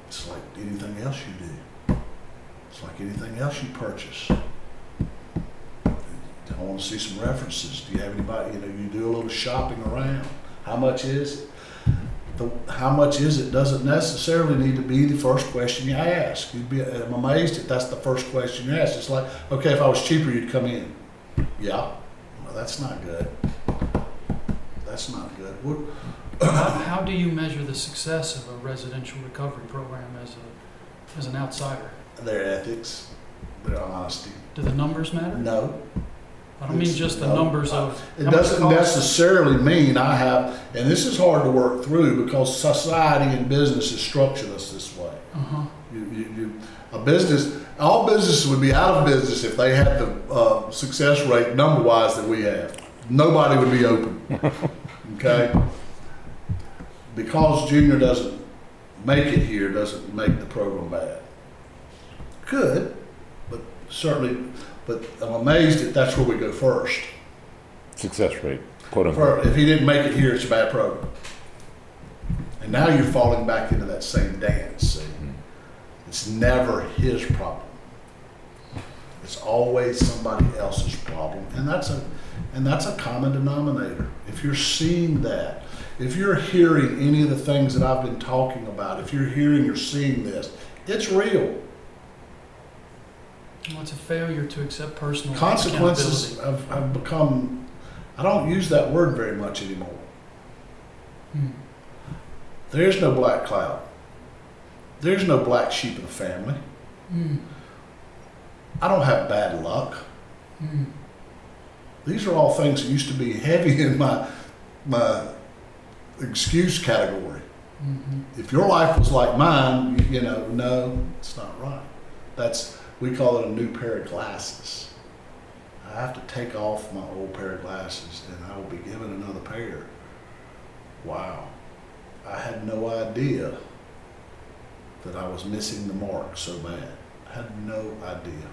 it's like anything else you do. It's like anything else you purchase. I want to see some references. Do you have anybody? You know, you do a little shopping around. How much is it? The, how much is it doesn't necessarily need to be the first question you ask. You'd be, I'm amazed if that's the first question you ask. It's like, okay, if I was cheaper, you'd come in. Yeah, well, that's not good. That's not good. What, How, how do you measure the success of a residential recovery program as a, as an outsider? their ethics, their honesty. Do the numbers matter? No, I don't mean just the numbers of. It how much doesn't costs. necessarily mean I have, and this is hard to work through because society and business has structured us this way. Uh-huh. You, you, you, a business, all businesses would be out of business if they had the uh, success rate number wise that we have. Nobody would be open. Okay? Because Junior doesn't make it here doesn't make the program bad. Could, but certainly, but I'm amazed that that's where we go first. Success rate, quote unquote. For, if he didn't make it here, it's a bad program. And now you're falling back into that same dance. See? Mm-hmm. It's never his problem. It's always somebody else's problem, and that's a and that's a common denominator. If you're seeing that, if you're hearing any of the things that I've been talking about, if you're hearing or seeing this, it's real. Well, it's a failure to accept personal Consequences accountability. have, have become. I don't use that word very much anymore. Hmm. There's no black cloud. There's no black sheep in the family. Hmm. I don't have bad luck. Hmm. These are all things that used to be heavy in my my excuse category. Mhm. If your life was like mine, you know, no, it's not right. That's we call it a new pair of glasses. I have to take off my old pair of glasses, and I will be given another pair. Wow, I had no idea that I was missing the mark so bad. I had no idea.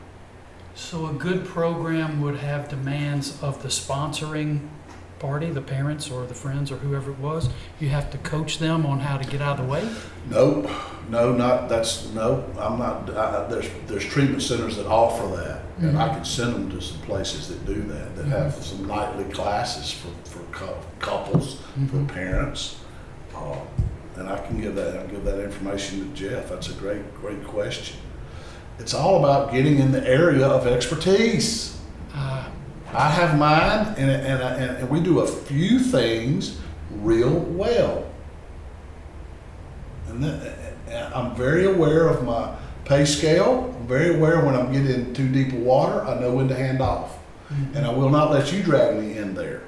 So a good program would have demands of the sponsoring party, the parents or the friends or whoever it was. You have to coach them on how to get out of the way. Nope, no, not, that's, no, I'm not, I, there's, there's treatment centers that offer that. And I can send them to some places that do that, that have some nightly classes for, for couples, for Mhm. parents. Uh, And I can give that, I'll give that information to Jeff, that's a great, great question. It's all about getting in the area of expertise. Uh, I have mine, and, and, and, and we do a few things real well. And that, I'm very aware of my pay scale. I'm very aware when I'm getting too deep of water, I know when to hand off. mhm. And I will not let you drag me in there.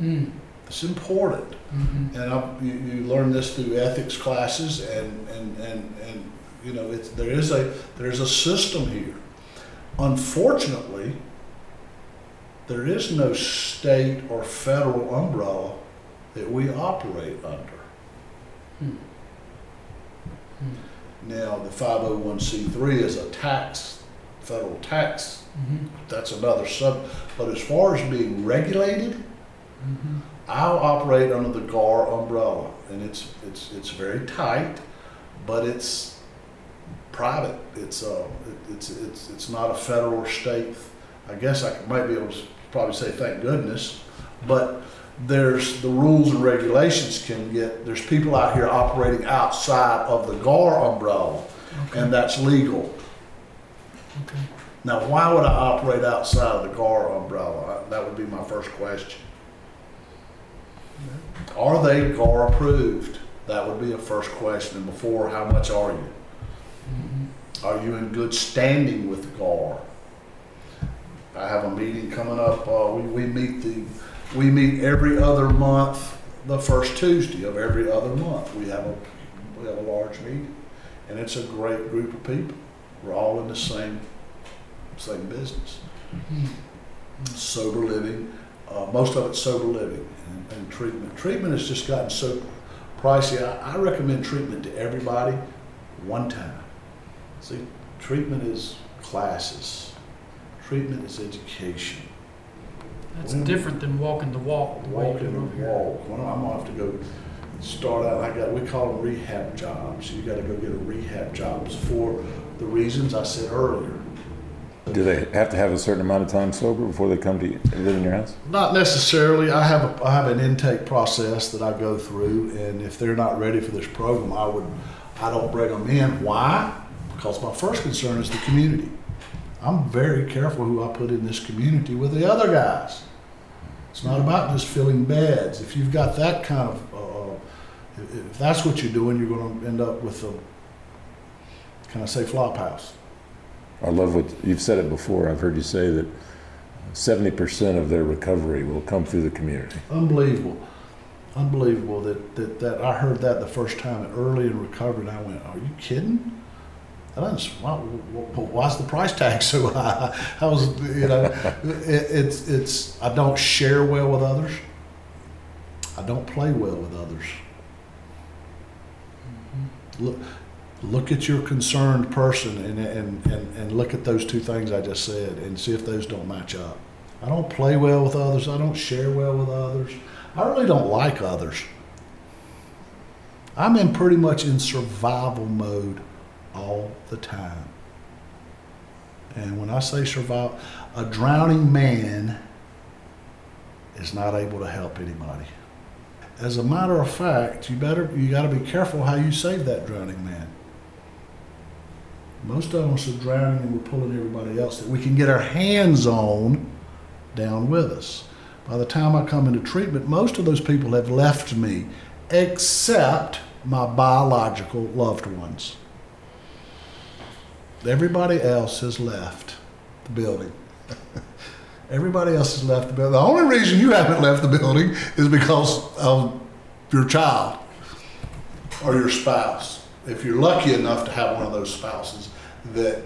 Mm, It's important. mhm. And I, you, you learn this through ethics classes, and, and, and, and you know, it's, there is a there's a system here. Unfortunately, there is no state or federal umbrella that we operate under. Hmm. Now, the 501c3 is a tax, federal tax. Mhm. That's another sub. But as far as being regulated, Mhm. I'll operate under the GAR umbrella, and it's it's it's very tight, but it's private. It's uh it, it's it's it's not a federal or state. I guess I might be able to probably say thank goodness, but there's the rules and regulations can get. There's people out here operating outside of the GAR umbrella, Okay. and that's legal. okay. Now, why would I operate outside of the GAR umbrella? That would be my first question. Are they GAR approved? That would be a first question. And before, how much are you? Are you in good standing with GAR? I have a meeting coming up. Uh, we, we meet the we meet every other month, the first Tuesday of every other month. We have a we have a large meeting, and it's a great group of people. We're all in the same same business. Sober living, uh, most of it's sober living and, and treatment. Treatment has just gotten so pricey. I, I recommend treatment to everybody one time. See, treatment is classes. Treatment is education. That's Well, different than walking the walk. The way you Walking do over the here. walk. Well, I'm gonna have to go start out. I got we call them rehab jobs. You got to go get a rehab jobs for the reasons I said earlier. Do they have to have a certain amount of time sober before they come to you, live in your house? Not necessarily. I have a, I have an intake process that I go through, and if they're not ready for this program, I would I don't bring them in. Why? Because my first concern is the community. I'm very careful who I put in this community with the other guys. It's not about just filling beds. If you've got that kind of, uh, if if that's what you're doing, you're going to end up with a, can I say, flop house. I love what you've said it before. I've heard you say that 70% of their recovery will come through the community. Unbelievable. Unbelievable that, that, that I heard that the first time early in recovery, and I went, Are you kidding? I just, why, why's the price tag so high? I was, you know, it, it's, it's, I don't share well with others. I don't play well with others. Mm-hmm. Look, look at your concerned person and, and, and, and look at those two things I just said and see if those don't match up. I don't play well with others. I don't share well with others. I really don't like others. I'm in pretty much in survival mode all the time. And when I say survive, a drowning man is not able to help anybody. As a matter of fact, you better you got to be careful how you save that drowning man. Most of us are drowning and we're pulling everybody else that we can get our hands on down with us. By the time I come into treatment, most of those people have left me, except my biological loved ones. Everybody else has left the building. Everybody else has left the building. The only reason you haven't left the building is because of your child or your spouse. If you're lucky enough to have one of those spouses that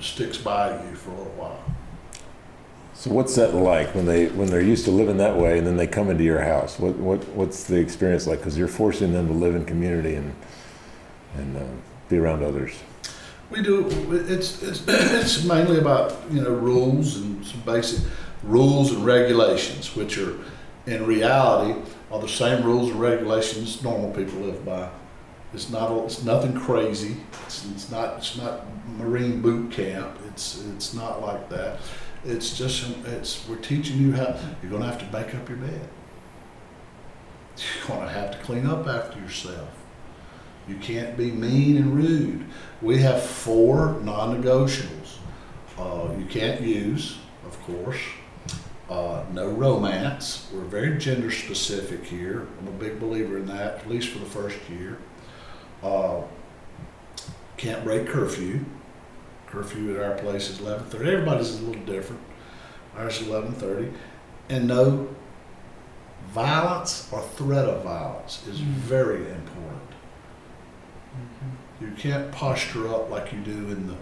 sticks by you for a little while. So what's that like when they when they're used to living that way and then they come into your house? What what what's the experience like? Because you're forcing them to live in community and and uh, be around others. We do. It's, it's it's mainly about you know rules and some basic rules and regulations, which are in reality are the same rules and regulations normal people live by. It's not it's nothing crazy. It's, it's not it's not Marine boot camp. It's it's not like that. It's just it's we're teaching you how you're going to have to make up your bed. You're going to have to clean up after yourself. You can't be mean and rude. We have four non-negotiables. Uh, you can't use, of course. Uh, no romance. We're very gender specific here. I'm a big believer in that, at least for the first year. Uh, can't break curfew. Curfew at our place is 11:30. Everybody's is a little different. Ours is 11:30, and no violence or threat of violence is Mm. very important. You can't posture up like you do in the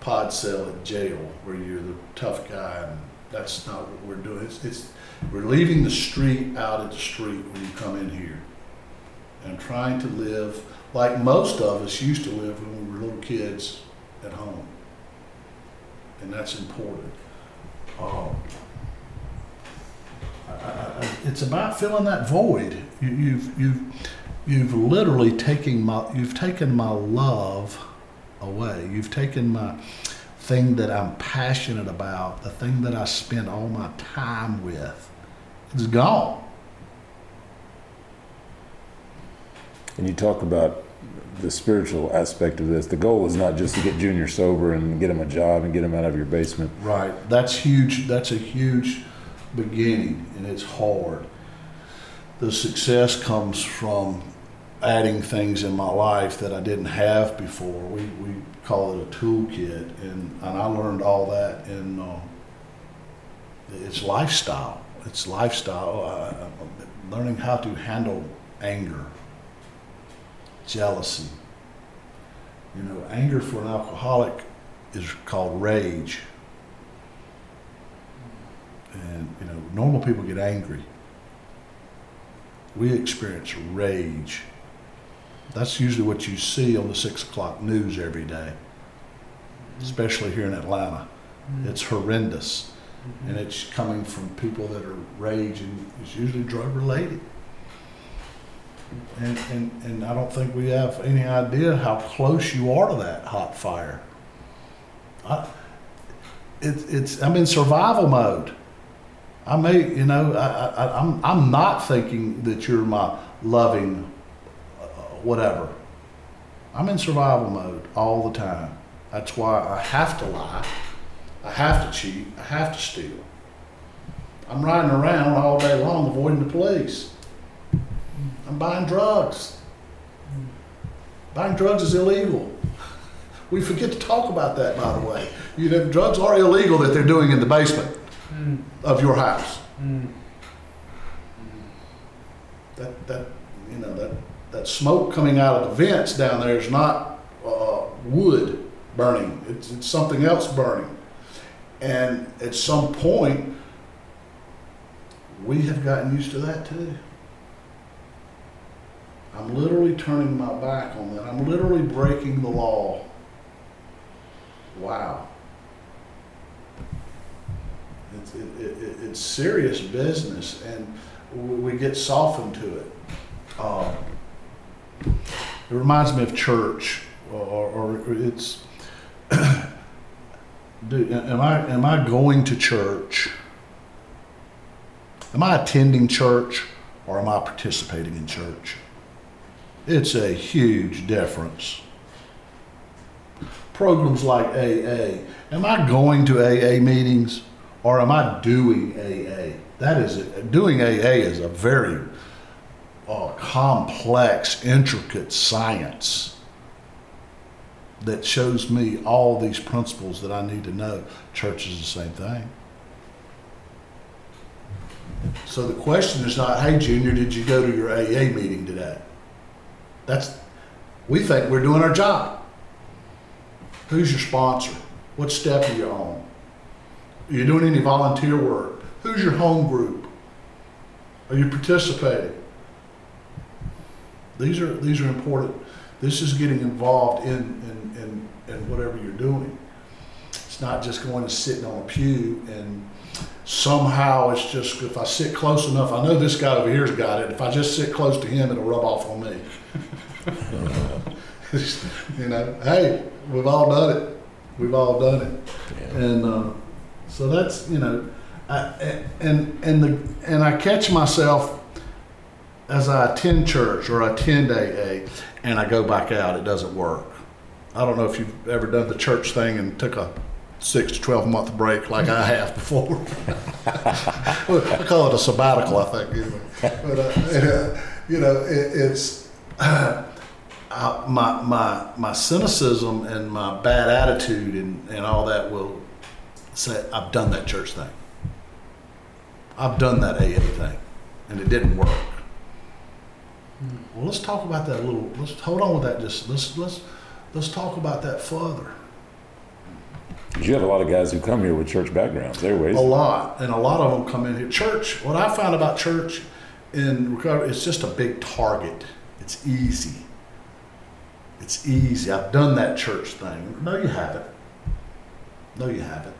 pod cell at jail, where you're the tough guy, and that's not what we're doing. It's, it's we're leaving the street out at the street when you come in here, and trying to live like most of us used to live when we were little kids at home, and that's important. Um, I, I, it's about filling that void. You, you've you've you've literally taken my you've taken my love away. You've taken my thing that I'm passionate about, the thing that I spend all my time with. It's gone. And you talk about the spiritual aspect of this. The goal is not just to get Junior sober and get him a job and get him out of your basement. Right. That's huge. That's a huge beginning, and it's hard. The success comes from adding things in my life that I didn't have before. We, we call it a toolkit, and, and I learned all that in uh, it's lifestyle. It's lifestyle. Uh, learning how to handle anger, jealousy. You know, anger for an alcoholic is called rage. And, you know, normal people get angry. We experience rage. That's usually what you see on the six o'clock news every day, especially here in Atlanta. Mm-hmm. It's horrendous. Mm-hmm. And it's coming from people that are rage and it's usually drug related. And, and, and I don't think we have any idea how close you are to that hot fire. I, it, it's, I'm in survival mode. I may, you know, I, I, I'm, I'm not thinking that you're my loving whatever. I'm in survival mode all the time. That's why I have to lie. I have to cheat. I have to steal. I'm riding around all day long avoiding the police. I'm buying drugs. Buying drugs is illegal. We forget to talk about that, by the way. You know, drugs are illegal that they're doing in the basement mm. of your house. Mm. That that you know that that smoke coming out of the vents down there is not uh, wood burning. It's, it's something else burning. And at some point, we have gotten used to that too. I'm literally turning my back on that. I'm literally breaking the law. Wow. It's, it, it, it's serious business, and we get softened to it. Um, it reminds me of church, or, or it's. do, am I am I going to church? Am I attending church, or am I participating in church? It's a huge difference. Programs like AA. Am I going to AA meetings or am I doing AA? That is. Doing AA is a very uh, complex, intricate science that shows me all these principles that I need to know. Church is the same thing. So the question is not, hey, Junior, did you go to your AA meeting today? That's, we think we're doing our job. Who's your sponsor? What step are you on? Are you doing any volunteer work? Who's your home group? Are you participating? These are these are important. This is getting involved in in, in, in whatever you're doing. It's not just going and sitting on a pew and somehow it's just if I sit close enough, I know this guy over here's got it. If I just sit close to him, it'll rub off on me. you know, hey, we've all done it. We've all done it, yeah. and uh, so that's you know, I, and and the and I catch myself as I attend church or I attend AA, and I go back out. It doesn't work. I don't know if you've ever done the church thing and took a six to 12 month break like I have before. I call it a sabbatical, I think. Anyway. But, uh, you know, it, it's uh, my, my, my cynicism and my bad attitude and, and all that will say, I've done that church thing. I've done that AA thing, and it didn't work. Well, let's talk about that a little. Let's hold on with that. Just let's let's let's talk about that further. You have a lot of guys who come here with church backgrounds. There ways. A lot, and a lot of them come in here. Church. What I found about church in recovery, it's just a big target. It's easy. It's easy. I've done that church thing. No, you haven't. No, you haven't.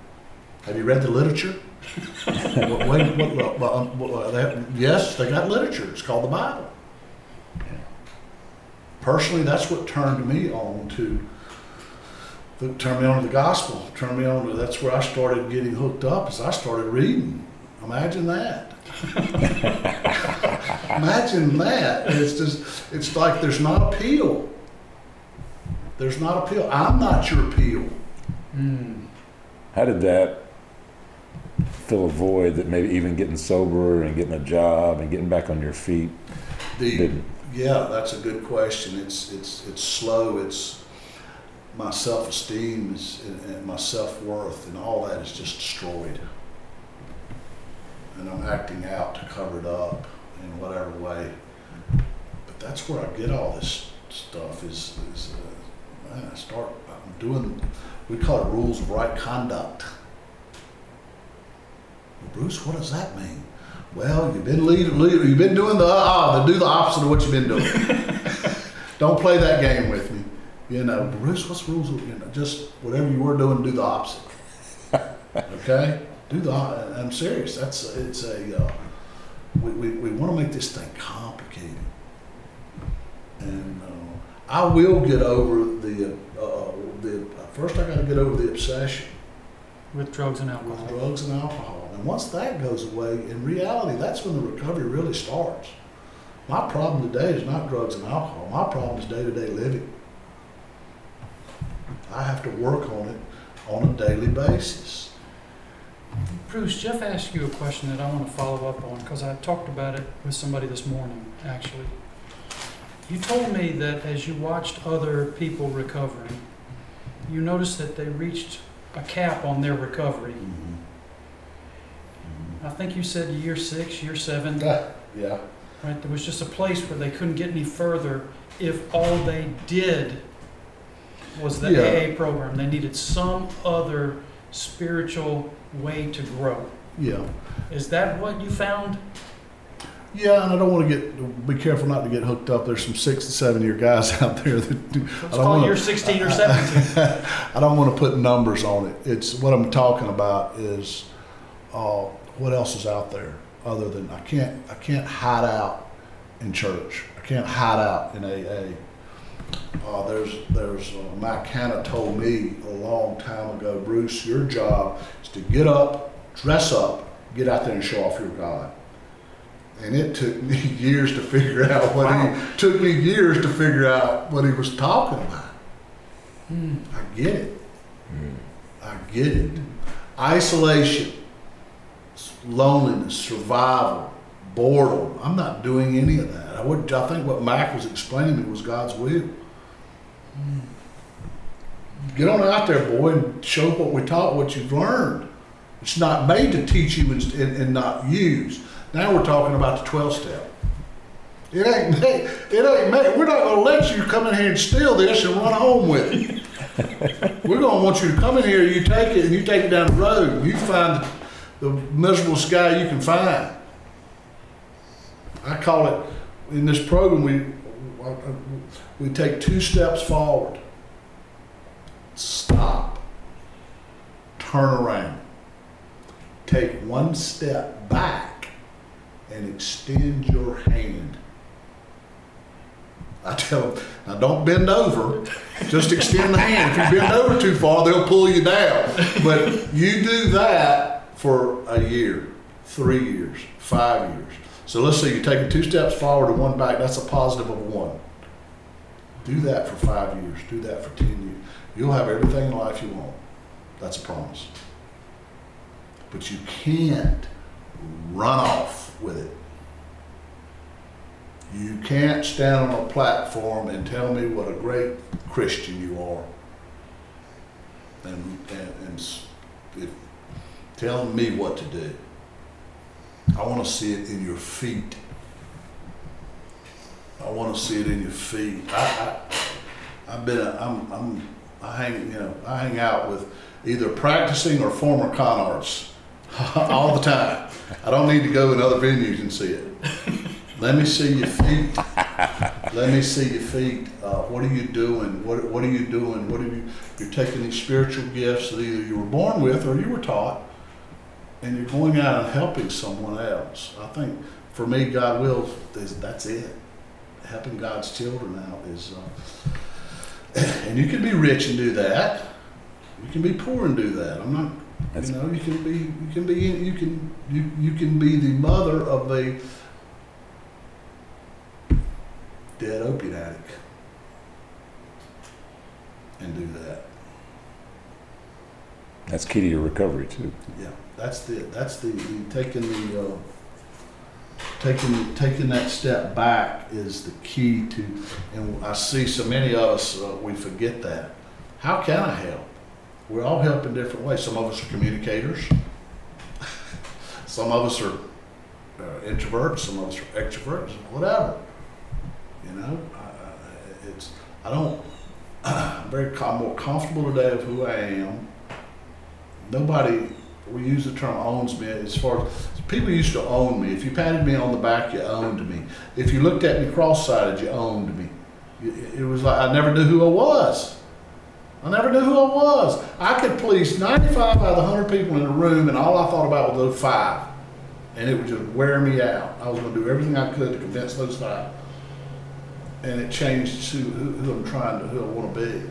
Have you read the literature? what, what, what, yes, they got literature. It's called the Bible. Personally, that's what turned me on to turned me on to the gospel. Turned me on to that's where I started getting hooked up. As I started reading. Imagine that. Imagine that. It's just it's like there's not appeal. There's not a pill. I'm not your pill. Mm. How did that fill a void that maybe even getting sober and getting a job and getting back on your feet The, didn't? Yeah, that's a good question. It's it's it's slow. It's my self esteem is and, my self worth and all that is just destroyed. And I'm acting out to cover it up in whatever way. But that's where I get all this stuff. Is is uh, man, I start I'm doing we call it rules of right conduct. Well, Bruce, what does that mean? Well, you've been leading, lead, you've been doing the uh, uh, do the opposite of what you've been doing. Don't play that game with me. You know, Bruce, what's the rules? You know, just whatever you were doing, do the opposite. Okay, do the. I'm serious. That's it's a. Uh, we we, we want to make this thing complicated, and uh, I will get over the uh, the. First, I got to get over the obsession With drugs and alcohol. with drugs and alcohol. And once that goes away, in reality, that's when the recovery really starts. My problem today is not drugs and alcohol. My problem is day to day living. I have to work on it on a daily basis. Bruce, Jeff asked you a question that I want to follow up on because I talked about it with somebody this morning, actually. You told me that as you watched other people recovering, you noticed that they reached a cap on their recovery. Mm-hmm. I think you said year six, year seven, Yeah, right? There was just a place where they couldn't get any further if all they did was the Yeah. AA program. They needed some other spiritual way to grow. Yeah. Is that what you found? Yeah, and I don't want to get, be careful not to get hooked up. There's some six and seven year guys out there that do. Let's I don't call wanna- year 16 or 17. I don't want to put numbers on it. It's what I'm talking about is uh, what else is out there other than I can't I can't hide out in church. I can't hide out in AA. Uh, there's there's uh, Mike Hanna told me a long time ago, Bruce, your job is to get up, dress up, get out there and show off your God. And it took me years to figure out what he took me years to figure out what he was talking about. Hmm. I get it. I get it. Isolation, loneliness, survival, boredom. I'm not doing any of that. I would. I think what Mac was explaining to me was God's will. Get on out there, boy, and show what we taught, what you've learned. It's not made to teach you and, and, and not use. Now we're talking about the 12 step. It ain't made, it ain't made. We're not going to let you come in here and steal this and run home with it. We're going to want you to come in here, you take it, and you take it down the road. And you find the, miserablest guy you can find. I call it, in this program, we, we take two steps forward, stop, turn around, take one step back, and extend your hand. I tell them, now don't bend over, just extend the hand. If you bend over too far, they'll pull you down. But you do that for a year, three years, five years. So let's say you're taking two steps forward and one back, that's a positive of one. Do that for five years, do that for 10 years. You'll have everything in life you want. That's a promise. But you can't run off with it. You can't stand on a platform and tell me what a great Christian you are. And, and, and if, telling me what to do. I want to see it in your feet. I want to see it in your feet. I, I, I've been, a, I'm, I'm, I hang, you know, I hang out with either practicing or former con artists all the time. I don't need to go in other venues and see it. Let me see your feet. Let me see your feet. Uh, what are you doing? What, what are you doing? What are you? You're taking these spiritual gifts that either you were born with or you were taught, and you're going out and helping someone else. I think for me, God will. Is, that's it. Helping God's children out is. Uh, and you can be rich and do that. You can be poor and do that. I'm not. That's- you know, you can be. You can be. You can. You you can be the mother of a dead opiate addict. and do that. That's key to your recovery too. Yeah, that's the that's the, the taking the uh, taking taking that step back is the key to. And I see so many of us uh, we forget that. How can I help? We all help in different ways. Some of us are communicators. some of us are uh, introverts. Some of us are extroverts. Whatever. You know, I, it's I don't. I'm very more comfortable today of who I am nobody we use the term owns me as far as people used to own me. If you patted me on the back, you owned me. If you looked at me cross-sided, you owned me. It was like I never knew who I was. I never knew who I was. I could please 95 out of the 100 people in the room, and all I thought about was those five. And it would just wear me out. I was going to do everything I could to convince those five. And it changed to who, who I'm trying to, who I want to be.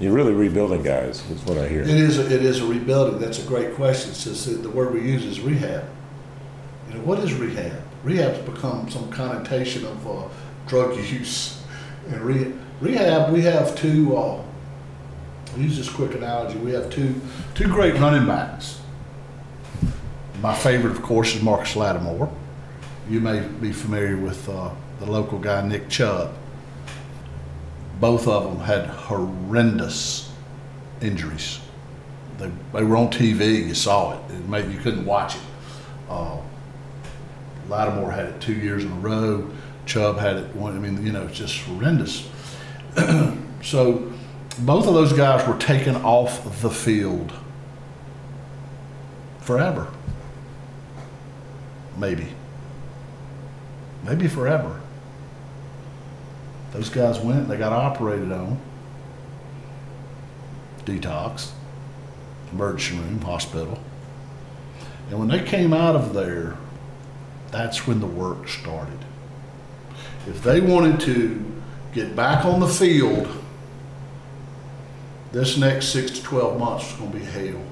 You're really rebuilding guys, is what I hear. It is. A, it is a rebuilding. That's a great question. Since the word we use is rehab. You know what is rehab? Rehab's become some connotation of uh, drug use. And re, rehab, we have two. Uh, use this quick analogy. We have two two great running backs. My favorite, of course, is Marcus Lattimore. You may be familiar with uh, the local guy Nick Chubb both of them had horrendous injuries. They, they were on TV. You saw it. it maybe you couldn't watch it. Uh, Lattimore had it two years in a row. Chubb had it one. I mean, you know, it's just horrendous. so both of those guys were taken off the field forever. Maybe. Maybe forever. Those guys went, they got operated on, detox, emergency room, hospital. And when they came out of there, that's when the work started. If they wanted to get back on the field, this next six to 12 months was going to be hell.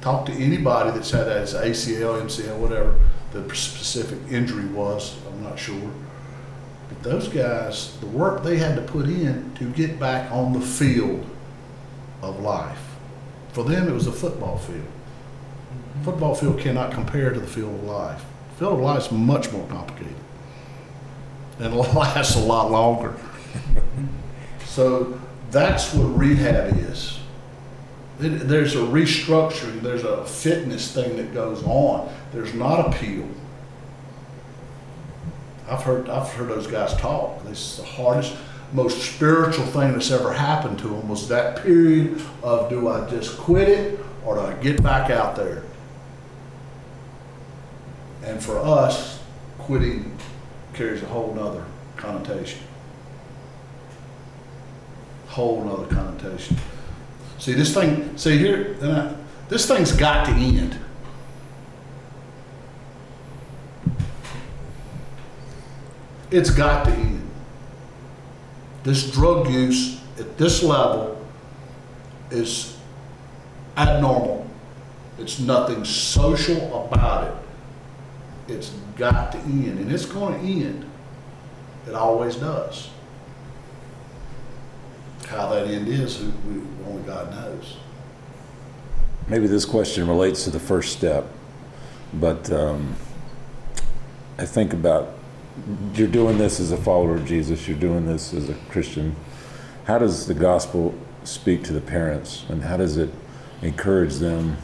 Talk to anybody that's had that, it's ACL, MCL, whatever the specific injury was, I'm not sure those guys, the work they had to put in to get back on the field of life. For them, it was a football field. Mm-hmm. Football field cannot compare to the field of life. The field of life is much more complicated and lasts a lot longer. so that's what rehab is. It, there's a restructuring, there's a fitness thing that goes on. There's not a appeal. I've heard I've heard those guys talk. This is the hardest, most spiritual thing that's ever happened to them was that period of do I just quit it or do I get back out there? And for us, quitting carries a whole nother connotation. Whole nother connotation. See this thing. See here. This thing's got to end. It's got to end. This drug use at this level is abnormal. It's nothing social about it. It's got to end, and it's going to end. It always does. How that end is, we, only God knows. Maybe this question relates to the first step, but um, I think about you're doing this as a follower of Jesus, you're doing this as a Christian. How does the gospel speak to the parents and how does it encourage them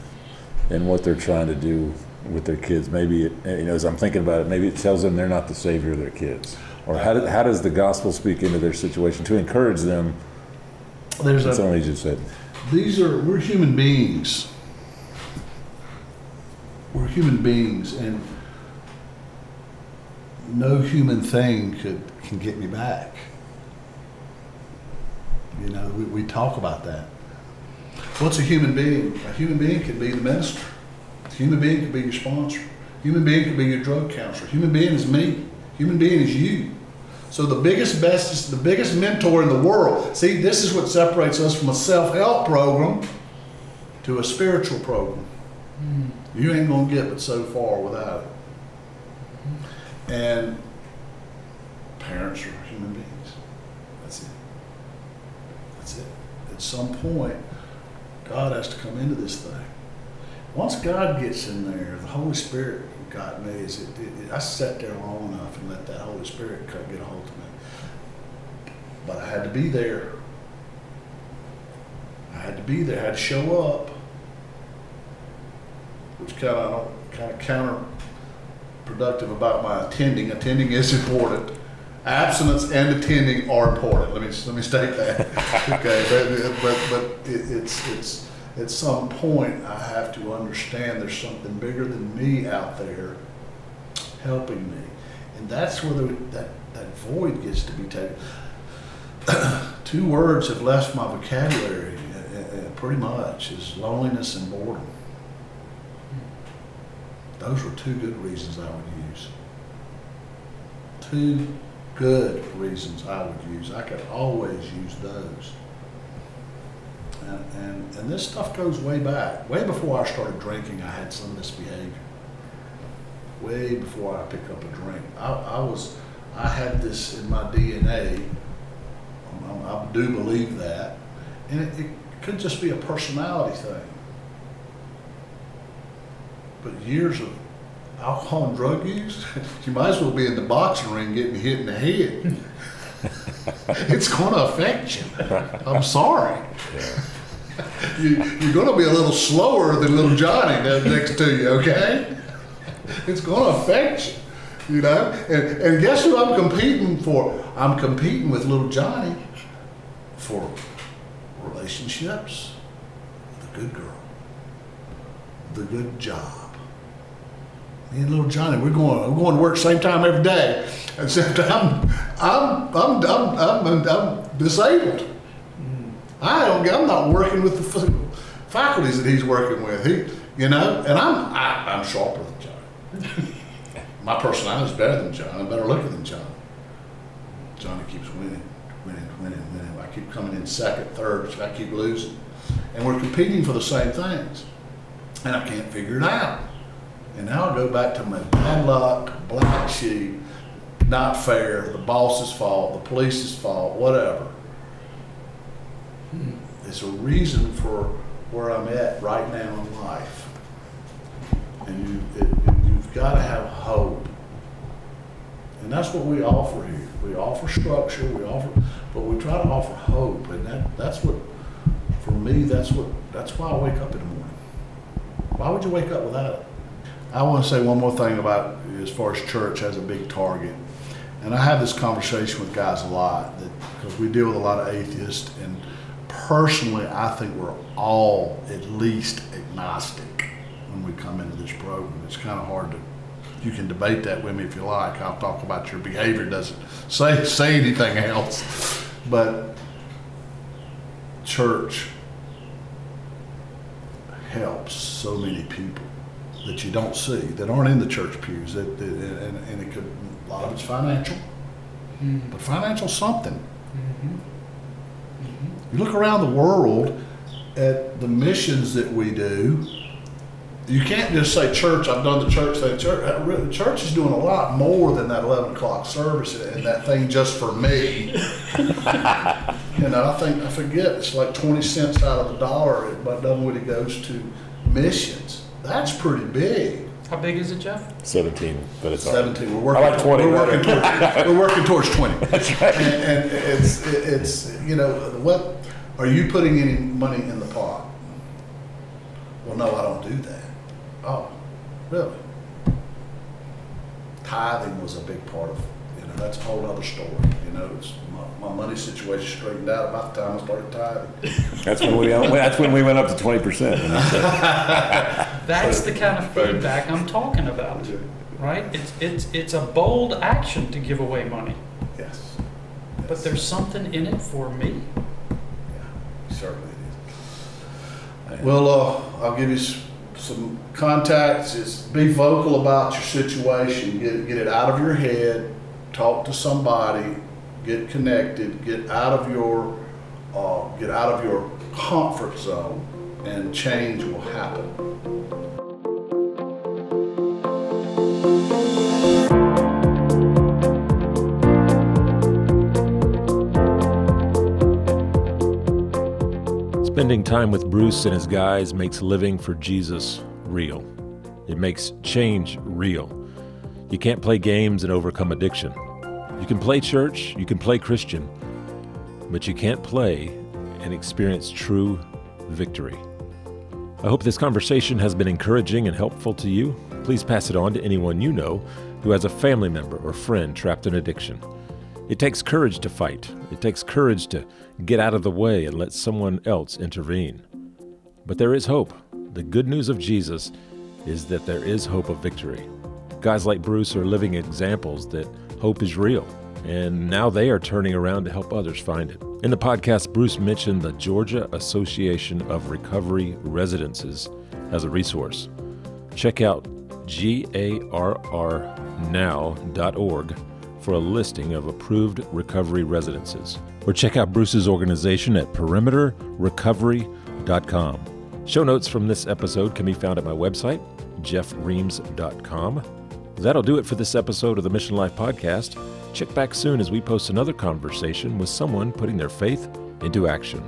in what they're trying to do with their kids? Maybe, it, you know, as I'm thinking about it, maybe it tells them they're not the savior of their kids. Or how, do, how does the gospel speak into their situation to encourage them? There's That's only just said. These are, we're human beings. We're human beings, and no human thing could can get me back. You know, we, we talk about that. What's a human being? A human being could be the minister. A human being could be your sponsor. A human being could be your drug counselor. A human being is me. A human being is you. So the biggest, best, the biggest mentor in the world. See, this is what separates us from a self-help program to a spiritual program. Mm. You ain't gonna get but so far without it. And parents are human beings. That's it. That's it. At some point, God has to come into this thing. Once God gets in there, the Holy Spirit got me. Is it, it, it, I sat there long enough and let that Holy Spirit get a hold of me. But I had to be there. I had to be there. I had to show up, which kind of kind of counterproductive about my attending. Attending is important. Abstinence and attending are important. Let me let me state that. okay, but but, but it, it's it's at some point I have to understand there's something bigger than me out there helping me, and that's where the, that that void gets to be taken. Two words have left my vocabulary uh, uh, pretty much is loneliness and boredom. Those were two good reasons I would use. Two good reasons I would use. I could always use those. And, and, and this stuff goes way back. Way before I started drinking, I had some of this behavior. Way before I picked up a drink. I, I was, I had this in my DNA. I, um, um, I do believe that. And it, it could just be a personality thing. But years of alcohol and drug use, you might as well be in the boxing ring getting hit in the head. it's going to affect you. I'm sorry. Yeah. You, are going to be a little slower than little Johnny next to you, okay? It's going to affect you, you know? And, and guess who I'm competing for? I'm competing with little Johnny for relationships, the good girl, the good job. And little Johnny, we're going, we're going to work same time every day, except I'm, I'm, I'm, I'm, I'm, I'm disabled. I don't. I'm not working with the faculties that he's working with. He, you know, and I'm, I, am i am sharper than John. My personality is better than John. I'm better looking than John. Johnny keeps winning, winning, winning, winning. I keep coming in second, third. I keep losing, and we're competing for the same things, and I can't figure it out. And now I go back to my bad luck, black sheep, not fair, the boss's fault, the police's fault, whatever. Hmm. It's a reason for where I'm at right now in life. And you, it, you've got to have hope. And that's what we offer here. We offer structure, we offer, but we try to offer hope. And that, that's what, for me, that's what, that's why I wake up in the morning. Why would you wake up without it? I want to say one more thing about as far as church has a big target. And I have this conversation with guys a lot because we deal with a lot of atheists and personally, I think we're all at least agnostic when we come into this program. It's kind of hard to. You can debate that with me if you like. I'll talk about your behavior. Doesn't say say anything else, but church helps so many people that you don't see that aren't in the church pews. That, that and, and, it could a lot of it's financial, mm-hmm. but financial something. Mm-hmm. You look around the world at the missions that we do. You can't just say church. I've done the church thing. Church, uh, church is doing a lot more than that eleven o'clock service and that thing just for me. you know, I think I forget it's like twenty cents out of the dollar. But Dunwoody goes to missions. That's pretty big. How big is it, Jeff? 17, but it's Seventeen. We're working. I like 20 We're working towards, we're working towards twenty. That's right. And, and it's it's you know what are you putting any money in the pot? Well, no, I don't do that. Oh, really? Tithing was a big part of, you know, that's a whole other story. You know, it's my, my money situation straightened out about the time I started tithing. That's when we, that's when we went up to 20%. That's the kind of feedback I'm talking about, right? It's, it's, it's a bold action to give away money, Yes. but there's something in it for me. Yeah, Certainly it is. Well, uh, I'll give you some contacts. Is be vocal about your situation. Get get it out of your head. Talk to somebody. Get connected. Get out of your uh, get out of your comfort zone, and change will happen. Spending time with Bruce and his guys makes living for Jesus real. It makes change real. You can't play games and overcome addiction. You can play church, you can play Christian, but you can't play and experience true victory. I hope this conversation has been encouraging and helpful to you. Please pass it on to anyone you know who has a family member or friend trapped in addiction. It takes courage to fight. It takes courage to get out of the way and let someone else intervene. But there is hope. The good news of Jesus is that there is hope of victory. Guys like Bruce are living examples that hope is real, and now they are turning around to help others find it. In the podcast, Bruce mentioned the Georgia Association of Recovery Residences as a resource. Check out garrnow.org for a listing of approved recovery residences. Or check out Bruce's organization at perimeterrecovery.com. Show notes from this episode can be found at my website, jeffreams.com. That'll do it for this episode of the Mission Life Podcast. Check back soon as we post another conversation with someone putting their faith into action.